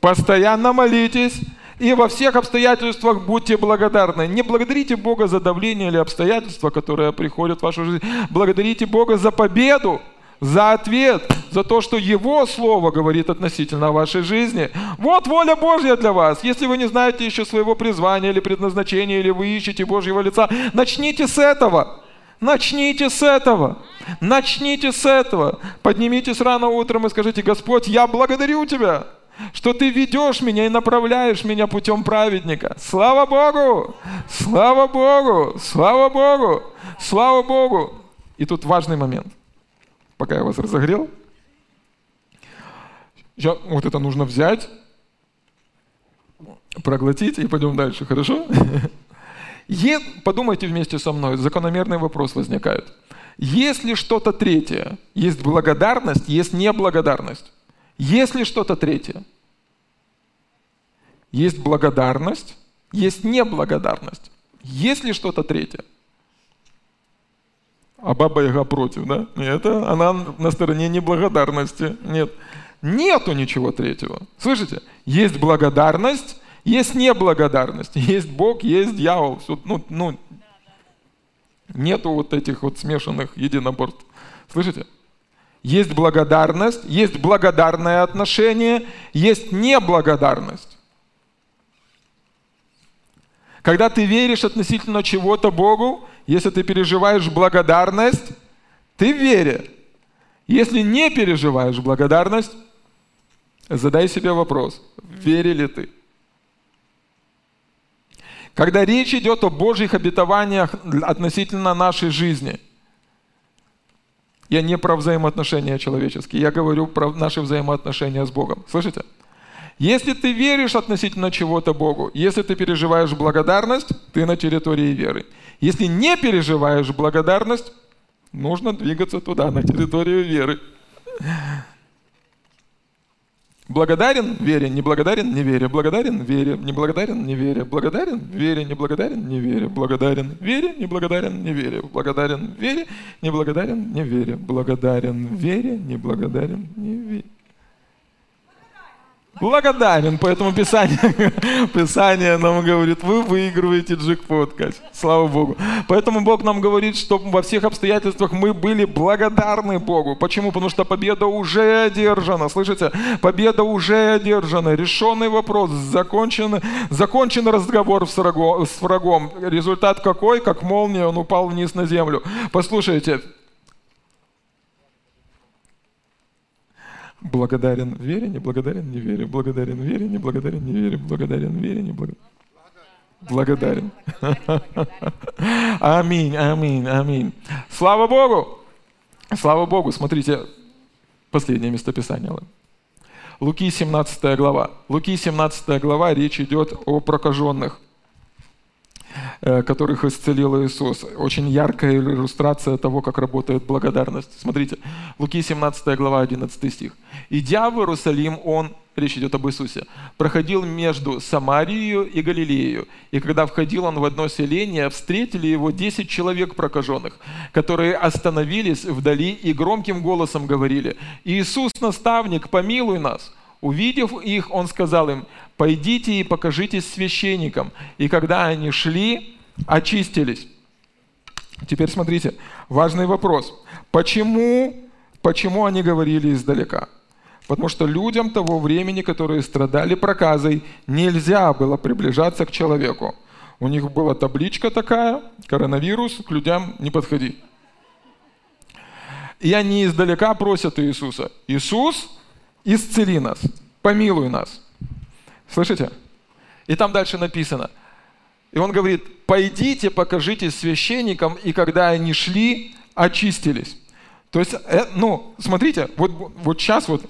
постоянно молитесь, и во всех обстоятельствах будьте благодарны. Не благодарите Бога за давление или обстоятельства, которые приходят в вашу жизнь. Благодарите Бога за победу, за ответ, за то, что Его Слово говорит относительно вашей жизни. Вот воля Божья для вас. Если вы не знаете еще своего призвания или предназначения, или вы ищете Божьего лица, начните с этого. Начните с этого. Начните с этого. Поднимитесь рано утром и скажите, Господь, я благодарю Тебя, что Ты ведешь меня и направляешь меня путем праведника. Слава Богу! Слава Богу! Слава Богу! Слава Богу! И тут важный момент, пока я вас разогрел. Сейчас вот это нужно взять, проглотить и пойдем дальше, хорошо? <laughs> Е, подумайте вместе со мной, закономерный вопрос возникает. Если что-то третье, есть благодарность, есть неблагодарность. Если что-то третье, есть благодарность, есть неблагодарность. Если что-то третье, а баба Яга против, да? Это она на стороне неблагодарности. Нет. Нету ничего третьего. Слышите? Есть благодарность, есть неблагодарность, <laughs> есть Бог, есть дьявол. Все, ну, ну, нету вот этих вот смешанных единоборств. Слышите? Есть благодарность, есть благодарное отношение, есть неблагодарность. Когда ты веришь относительно чего-то Богу, если ты переживаешь благодарность, ты в вере. Если не переживаешь благодарность, задай себе вопрос, в вере ли ты? Когда речь идет о Божьих обетованиях относительно нашей жизни, я не про взаимоотношения человеческие, я говорю про наши взаимоотношения с Богом. Слышите? Если ты веришь относительно чего-то Богу, если ты переживаешь благодарность, ты на территории веры. Если не переживаешь благодарность, нужно двигаться туда, на территорию веры. Благодарен – вере, не благодарен – не вере, благодарен – вере, не благодарен – не вере, благодарен – вере, не благодарен – не вере, благодарен – вере, не благодарен – не вере, благодарен – вере, не благодарен – не вере, благодарен – вере, не благодарен – не вере благодарен. Поэтому Писание, <laughs> Писание нам говорит, вы выигрываете джекпот, Кать. Слава Богу. Поэтому Бог нам говорит, чтобы во всех обстоятельствах мы были благодарны Богу. Почему? Потому что победа уже одержана. Слышите? Победа уже одержана. Решенный вопрос. Закончен, закончен разговор с врагом, с врагом. Результат какой? Как молния, он упал вниз на землю. Послушайте, Благодарен вере, не благодарен не вере, благодарен вере, не благодарен не вере, благодарен вере, не благодарен. Благодарен. <laughs> Аминь, аминь, аминь. Слава Богу! Слава Богу! Смотрите, последнее местописание. Луки 17 глава. Луки 17 глава, речь идет о прокаженных. Э, которых исцелил Иисус. Очень яркая иллюстрация того, как работает благодарность. Смотрите, Луки 17 глава 11 стих. «Идя в Иерусалим, он, речь идет об Иисусе, проходил между Самарией и Галилеей. И когда входил он в одно селение, встретили его десять человек прокаженных, которые остановились вдали и громким голосом говорили, «Иисус, наставник, помилуй нас!» Увидев их, он сказал им, пойдите и покажитесь священникам. И когда они шли, очистились. Теперь смотрите, важный вопрос. Почему, почему они говорили издалека? Потому что людям того времени, которые страдали проказой, нельзя было приближаться к человеку. У них была табличка такая, коронавирус, к людям не подходи. И они издалека просят Иисуса, Иисус, исцели нас, помилуй нас. Слышите? И там дальше написано. И он говорит, пойдите, покажите священникам, и когда они шли, очистились. То есть, э, ну, смотрите, вот, вот сейчас вот,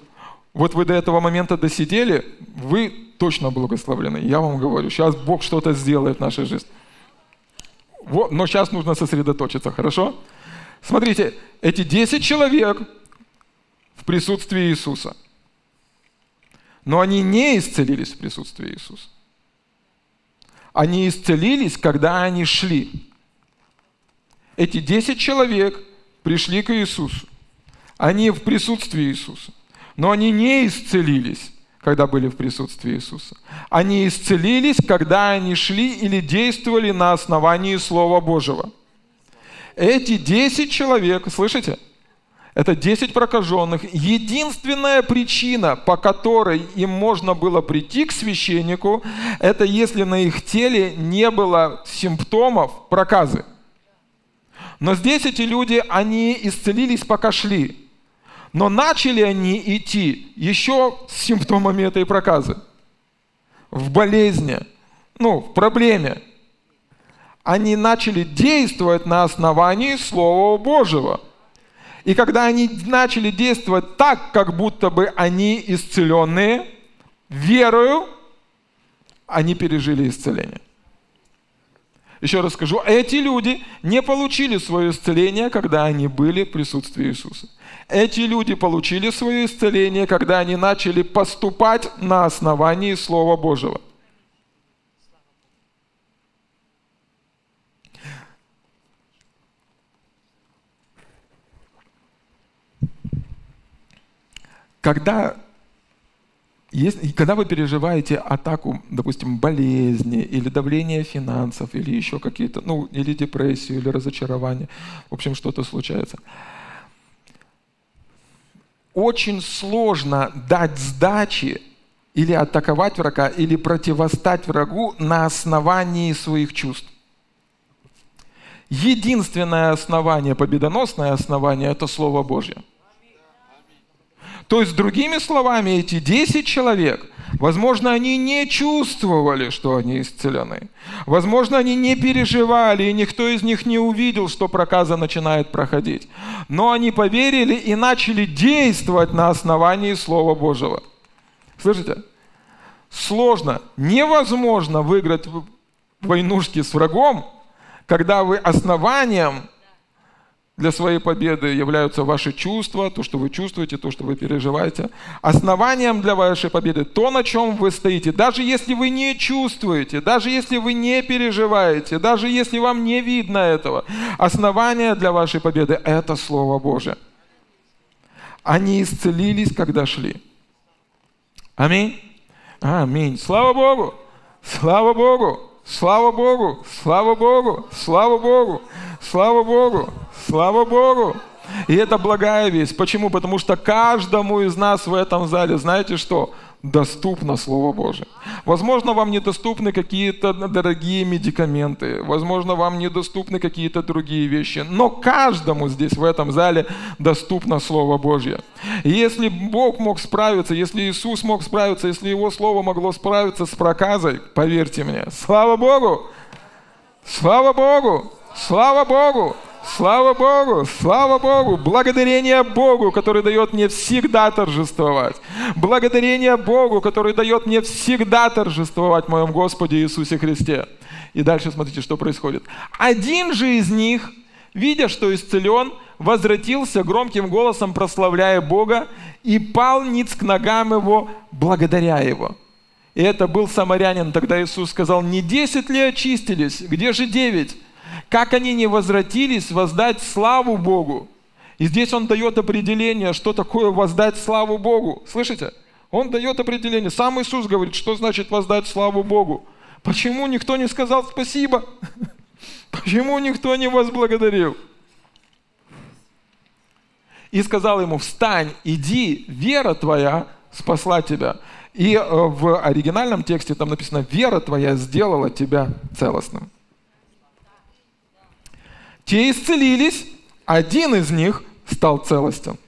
вот вы до этого момента досидели, вы точно благословлены. Я вам говорю, сейчас Бог что-то сделает в нашей жизни. Вот, но сейчас нужно сосредоточиться, хорошо? Смотрите, эти 10 человек в присутствии Иисуса – но они не исцелились в присутствии Иисуса. Они исцелились, когда они шли. Эти десять человек пришли к Иисусу. Они в присутствии Иисуса. Но они не исцелились, когда были в присутствии Иисуса. Они исцелились, когда они шли или действовали на основании Слова Божьего. Эти десять человек, слышите? Это 10 прокаженных. Единственная причина, по которой им можно было прийти к священнику, это если на их теле не было симптомов проказы. Но здесь эти люди, они исцелились, пока шли. Но начали они идти еще с симптомами этой проказы. В болезни, ну, в проблеме. Они начали действовать на основании Слова Божьего – и когда они начали действовать так, как будто бы они исцеленные, верою, они пережили исцеление. Еще раз скажу, эти люди не получили свое исцеление, когда они были в присутствии Иисуса. Эти люди получили свое исцеление, когда они начали поступать на основании Слова Божьего. Когда, если, когда вы переживаете атаку, допустим, болезни или давление финансов, или еще какие-то, ну, или депрессию, или разочарование, в общем, что-то случается, очень сложно дать сдачи или атаковать врага, или противостать врагу на основании своих чувств. Единственное основание, победоносное основание – это Слово Божье – то есть, другими словами, эти 10 человек, возможно, они не чувствовали, что они исцелены. Возможно, они не переживали, и никто из них не увидел, что проказа начинает проходить. Но они поверили и начали действовать на основании Слова Божьего. Слышите? Сложно, невозможно выиграть войнушки с врагом, когда вы основанием для своей победы являются ваши чувства, то, что вы чувствуете, то, что вы переживаете. Основанием для вашей победы то, на чем вы стоите. Даже если вы не чувствуете, даже если вы не переживаете, даже если вам не видно этого, основание для вашей победы – это Слово Божие. Они исцелились, когда шли. Аминь. Аминь. Слава Богу! Слава Богу! Слава Богу! Слава Богу! Слава Богу! Слава Богу! Слава Богу! И это благая весть. Почему? Потому что каждому из нас в этом зале, знаете что? Доступно Слово Божие. Возможно, вам недоступны какие-то дорогие медикаменты, возможно, вам недоступны какие-то другие вещи, но каждому здесь, в этом зале, доступно Слово Божье. И если Бог мог справиться, если Иисус мог справиться, если Его Слово могло справиться с проказой, поверьте мне, слава Богу! Слава Богу! Слава Богу! Слава Богу! Слава Богу! Благодарение Богу, который дает мне всегда торжествовать. Благодарение Богу, который дает мне всегда торжествовать в моем Господе Иисусе Христе. И дальше смотрите, что происходит. Один же из них, видя, что исцелен, возвратился громким голосом, прославляя Бога, и пал ниц к ногам его, благодаря его. И это был самарянин. Тогда Иисус сказал, не десять ли очистились? Где же девять? Как они не возвратились воздать славу Богу? И здесь он дает определение, что такое воздать славу Богу. Слышите? Он дает определение. Сам Иисус говорит, что значит воздать славу Богу. Почему никто не сказал спасибо? <laughs> Почему никто не возблагодарил? И сказал ему, встань, иди, вера твоя спасла тебя. И э, в оригинальном тексте там написано, вера твоя сделала тебя целостным. Те исцелились, один из них стал целостен.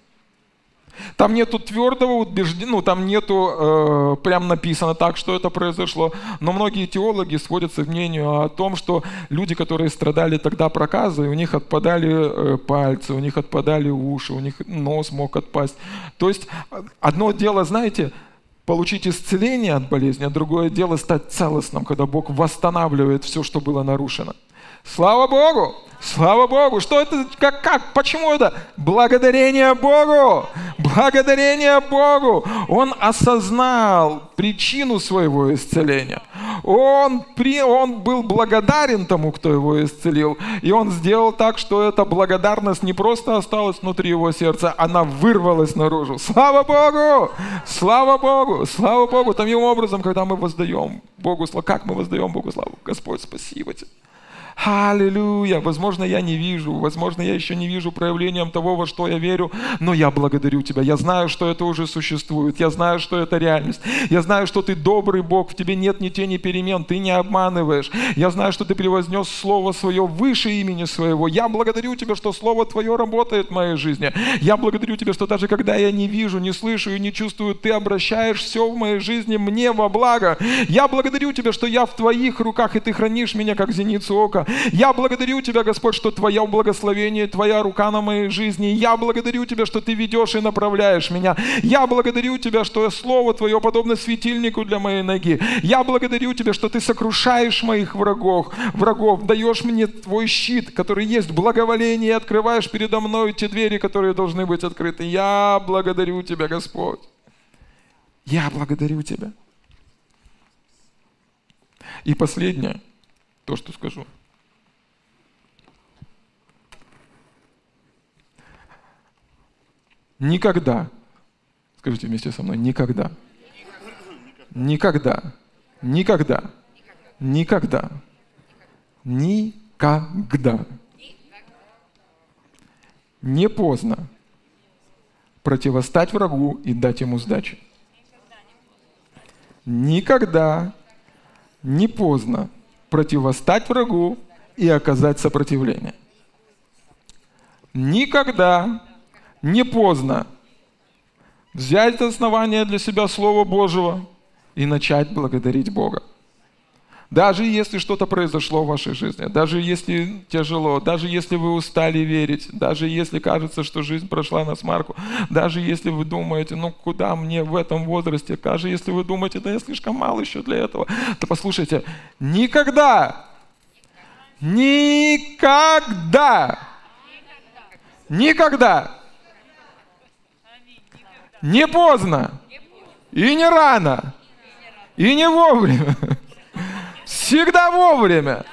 Там нету твердого убеждения, ну там нету э, прям написано так, что это произошло. Но многие теологи сводятся к мнению о том, что люди, которые страдали тогда проказой, у них отпадали э, пальцы, у них отпадали уши, у них нос мог отпасть. То есть одно дело, знаете, получить исцеление от болезни, а другое дело стать целостным, когда Бог восстанавливает все, что было нарушено. Слава Богу! Слава Богу! Что это? Как? как? Почему это? Благодарение Богу! Благодарение Богу! Он осознал причину своего исцеления. Он, при, он был благодарен тому, кто его исцелил. И он сделал так, что эта благодарность не просто осталась внутри его сердца, она вырвалась наружу. Слава Богу! Слава Богу! Слава Богу! Таким образом, когда мы воздаем Богу славу, как мы воздаем Богу славу? Господь, спасибо тебе. Аллилуйя. Возможно, я не вижу, возможно, я еще не вижу проявлением того, во что я верю, но я благодарю Тебя. Я знаю, что это уже существует. Я знаю, что это реальность. Я знаю, что Ты добрый Бог, в Тебе нет ни тени перемен, Ты не обманываешь. Я знаю, что Ты превознес Слово Свое выше имени Своего. Я благодарю Тебя, что Слово Твое работает в моей жизни. Я благодарю Тебя, что даже когда я не вижу, не слышу и не чувствую, Ты обращаешь все в моей жизни мне во благо. Я благодарю Тебя, что я в Твоих руках, и Ты хранишь меня, как зеницу ока. Я благодарю Тебя, Господь, что Твое благословение, Твоя рука на моей жизни. Я благодарю Тебя, что Ты ведешь и направляешь меня. Я благодарю Тебя, что Слово Твое подобно светильнику для моей ноги. Я благодарю Тебя, что Ты сокрушаешь моих врагов, врагов, даешь мне Твой щит, который есть благоволение, и открываешь передо мной те двери, которые должны быть открыты. Я благодарю Тебя, Господь. Я благодарю Тебя. И последнее, то, что скажу – Никогда. Скажите вместе со мной, никогда. Никогда. Никогда. Никогда. Никогда. Не поздно противостать врагу и дать ему сдачи. Никогда не поздно противостать врагу и оказать сопротивление. Никогда не поздно взять основание для себя Слова Божьего и начать благодарить Бога. Даже если что-то произошло в вашей жизни, даже если тяжело, даже если вы устали верить, даже если кажется, что жизнь прошла на смарку, даже если вы думаете, ну куда мне в этом возрасте, даже если вы думаете, да я слишком мал еще для этого, то послушайте, никогда, никогда, никогда не поздно. И не рано. И не вовремя. <laughs> Всегда вовремя.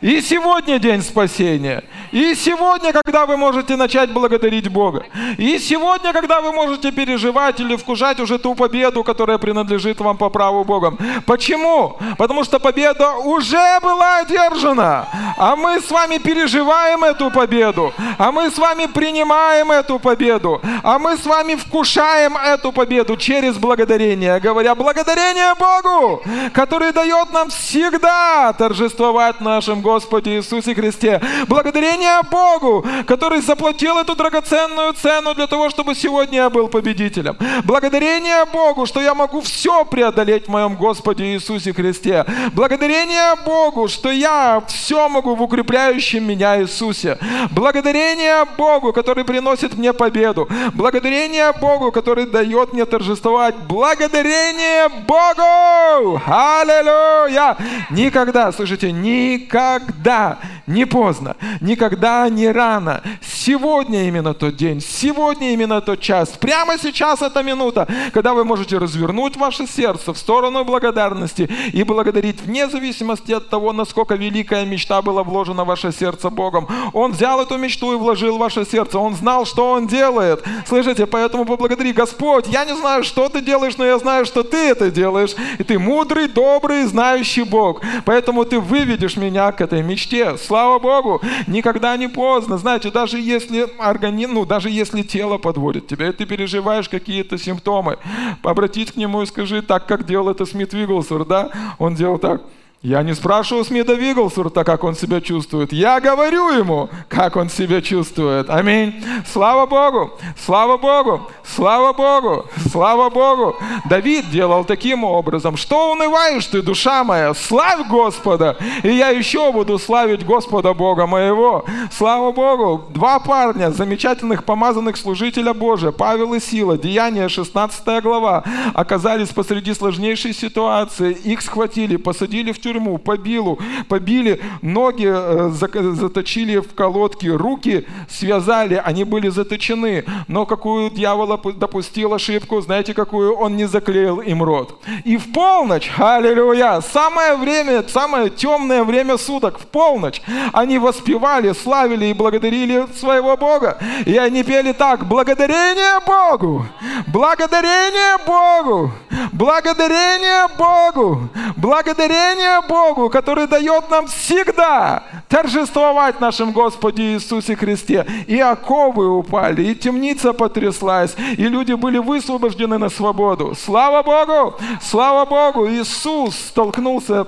И сегодня день спасения. И сегодня, когда вы можете начать благодарить Бога. И сегодня, когда вы можете переживать или вкушать уже ту победу, которая принадлежит вам по праву Богом. Почему? Потому что победа уже была одержана. А мы с вами переживаем эту победу. А мы с вами принимаем эту победу. А мы с вами вкушаем эту победу через благодарение. Говоря, благодарение Богу, который дает нам всегда торжествовать нашим Господом Господе Иисусе Христе. Благодарение Богу, который заплатил эту драгоценную цену для того, чтобы сегодня я был победителем. Благодарение Богу, что я могу все преодолеть в моем Господе Иисусе Христе. Благодарение Богу, что я все могу в укрепляющем меня Иисусе. Благодарение Богу, который приносит мне победу. Благодарение Богу, который дает мне торжествовать. Благодарение Богу! Аллилуйя! Никогда, слушайте, никогда не поздно, никогда не рано. Сегодня именно тот день, сегодня именно тот час, прямо сейчас эта минута, когда вы можете развернуть ваше сердце в сторону благодарности и благодарить вне зависимости от того, насколько великая мечта была вложена в ваше сердце Богом. Он взял эту мечту и вложил в ваше сердце. Он знал, что Он делает. Слышите, поэтому поблагодари Господь. Я не знаю, что ты делаешь, но я знаю, что ты это делаешь. И ты мудрый, добрый, знающий Бог. Поэтому ты выведешь меня к этой мечте. Слава Богу, никогда не поздно. Знаете, даже если организм, ну, даже если тело подводит тебя, и ты переживаешь какие-то симптомы, обратись к нему и скажи, так как делал это Смит Вигглсворт, да? Он делал так – я не спрашиваю Смита Вигглсурта, как он себя чувствует. Я говорю ему, как он себя чувствует. Аминь. Слава Богу, слава Богу, слава Богу, слава Богу. Давид делал таким образом. Что унываешь ты, душа моя? Славь Господа, и я еще буду славить Господа Бога моего. Слава Богу. Два парня, замечательных помазанных служителя Божия, Павел и Сила, Деяние 16 глава, оказались посреди сложнейшей ситуации. Их схватили, посадили в тюрьму тюрьму, побилу, побили, ноги э, заточили в колодки, руки связали, они были заточены. Но какую дьявол допустил ошибку, знаете какую? Он не заклеил им рот. И в полночь, аллилуйя, самое время, самое темное время суток, в полночь, они воспевали, славили и благодарили своего Бога. И они пели так, благодарение Богу, благодарение Богу, благодарение Богу, благодарение Богу, который дает нам всегда торжествовать нашем Господе Иисусе Христе. И оковы упали, и темница потряслась, и люди были высвобождены на свободу. Слава Богу! Слава Богу! Иисус столкнулся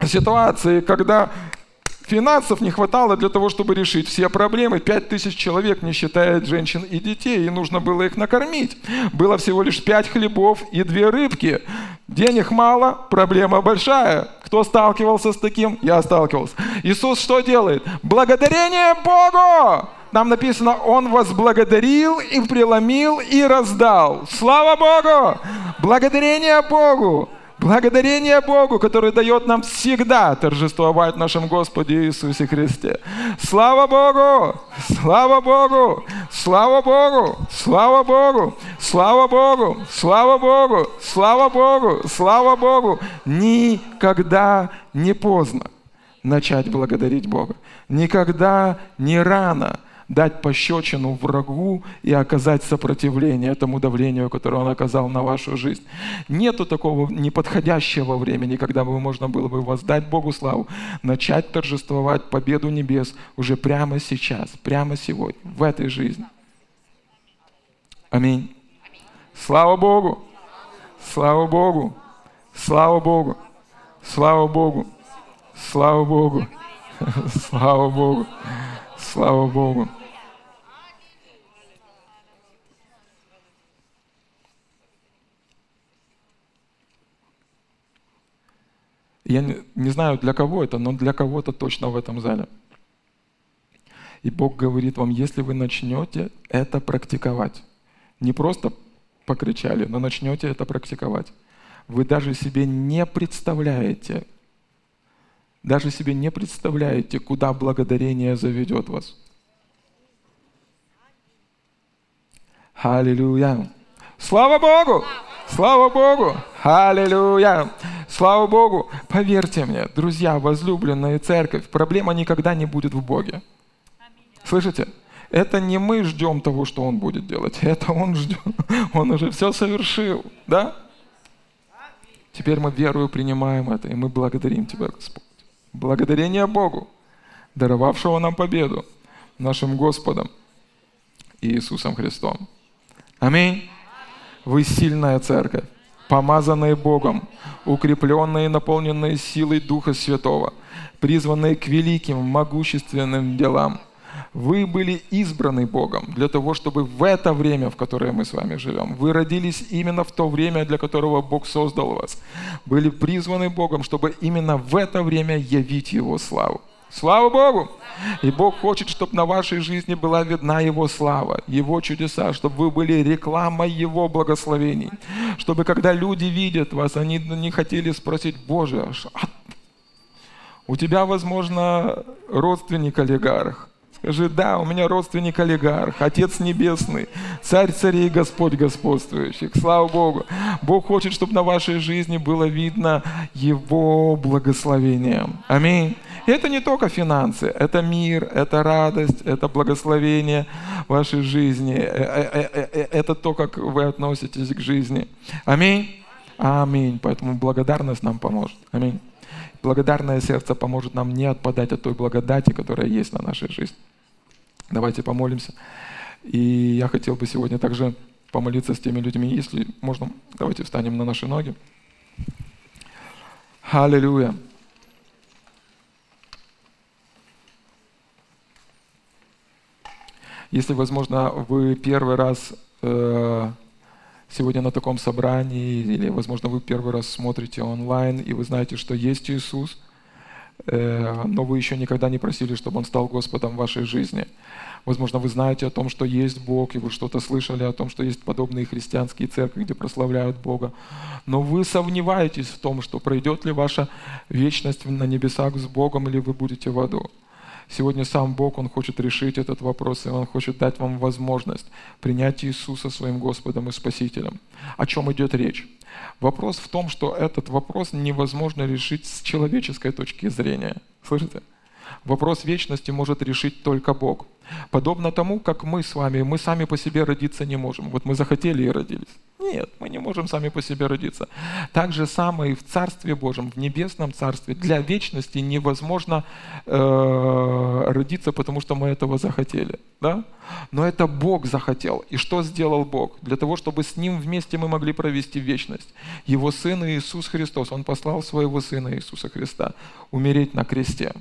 с ситуацией, когда Финансов не хватало для того, чтобы решить все проблемы. Пять тысяч человек, не считая женщин и детей, и нужно было их накормить. Было всего лишь пять хлебов и две рыбки. Денег мало, проблема большая. Кто сталкивался с таким? Я сталкивался. Иисус что делает? Благодарение Богу! Нам написано, Он возблагодарил и преломил и раздал. Слава Богу! Благодарение Богу! Благодарение Богу, который дает нам всегда торжествовать в нашем Господе Иисусе Христе. Слава Богу! Слава Богу! Слава Богу! Слава Богу! Слава Богу! Слава Богу! Слава Богу! Слава Богу! Никогда не поздно начать благодарить Бога. Никогда не рано дать пощечину врагу и оказать сопротивление этому давлению, которое он оказал на вашу жизнь. Нету такого неподходящего времени, когда бы можно было бы воздать Богу славу, начать торжествовать победу небес уже прямо сейчас, прямо сегодня, в этой жизни. Аминь. Слава Богу! Слава Богу! Слава Богу! Слава Богу! Слава Богу! <laughs> Слава Богу! Слава Богу! Я не, не знаю, для кого это, но для кого-то точно в этом зале. И Бог говорит вам, если вы начнете это практиковать, не просто покричали, но начнете это практиковать, вы даже себе не представляете, даже себе не представляете, куда благодарение заведет вас. Аллилуйя. Слава Богу! Слава Богу! Аллилуйя! Слава Богу! Поверьте мне, друзья, возлюбленная церковь, проблема никогда не будет в Боге. Слышите? Это не мы ждем того, что Он будет делать, <laughs> это Он ждет. Он уже все совершил, да? Теперь мы верою принимаем это, и мы благодарим Тебя, Господь. Благодарение Богу, даровавшего нам победу, нашим Господом Иисусом Христом. Аминь. Вы сильная церковь, помазанные Богом, укрепленные и наполненные силой Духа Святого, призванные к великим, могущественным делам. Вы были избраны Богом для того, чтобы в это время, в которое мы с вами живем, вы родились именно в то время, для которого Бог создал вас. Были призваны Богом, чтобы именно в это время явить Его славу. Слава Богу! И Бог хочет, чтобы на вашей жизни была видна Его слава, Его чудеса, чтобы вы были рекламой Его благословений. Чтобы когда люди видят вас, они не хотели спросить, Боже, а у тебя, возможно, родственник олигарх. Скажи, да, у меня родственник олигарх, Отец Небесный, Царь царей Господь господствующих. Слава Богу. Бог хочет, чтобы на вашей жизни было видно Его благословение. Аминь. И это не только финансы, это мир, это радость, это благословение вашей жизни, э, э, э, это то, как вы относитесь к жизни. Аминь. Аминь. Поэтому благодарность нам поможет. Аминь. Благодарное сердце поможет нам не отпадать от той благодати, которая есть на нашей жизни. Давайте помолимся. И я хотел бы сегодня также помолиться с теми людьми, если можно, давайте встанем на наши ноги. Аллилуйя. Если, возможно, вы первый раз э, сегодня на таком собрании, или, возможно, вы первый раз смотрите онлайн, и вы знаете, что есть Иисус, э, но вы еще никогда не просили, чтобы Он стал Господом вашей жизни. Возможно, вы знаете о том, что есть Бог, и вы что-то слышали о том, что есть подобные христианские церкви, где прославляют Бога. Но вы сомневаетесь в том, что пройдет ли ваша вечность на небесах с Богом, или вы будете в аду. Сегодня сам Бог, Он хочет решить этот вопрос, и Он хочет дать вам возможность принять Иисуса своим Господом и Спасителем. О чем идет речь? Вопрос в том, что этот вопрос невозможно решить с человеческой точки зрения. Слышите? Вопрос вечности может решить только Бог. Подобно тому, как мы с вами, мы сами по себе родиться не можем. Вот мы захотели и родились. Нет, мы не можем сами по себе родиться. Так же самое и в Царстве Божьем, в Небесном Царстве. Для вечности невозможно э, родиться, потому что мы этого захотели. Да? Но это Бог захотел. И что сделал Бог? Для того, чтобы с Ним вместе мы могли провести вечность. Его Сын Иисус Христос, Он послал Своего Сына Иисуса Христа умереть на кресте.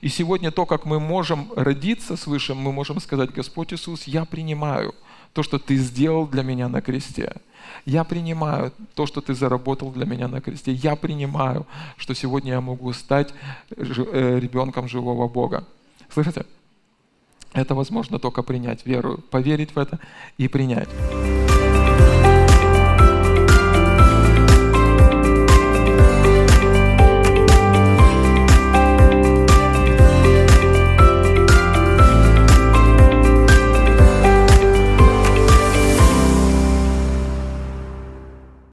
И сегодня то, как мы можем родиться свыше, мы можем сказать, Господь Иисус, я принимаю то, что Ты сделал для меня на кресте. Я принимаю то, что Ты заработал для меня на кресте. Я принимаю, что сегодня я могу стать э, ребенком живого Бога. Слышите? Это возможно только принять веру, поверить в это и принять.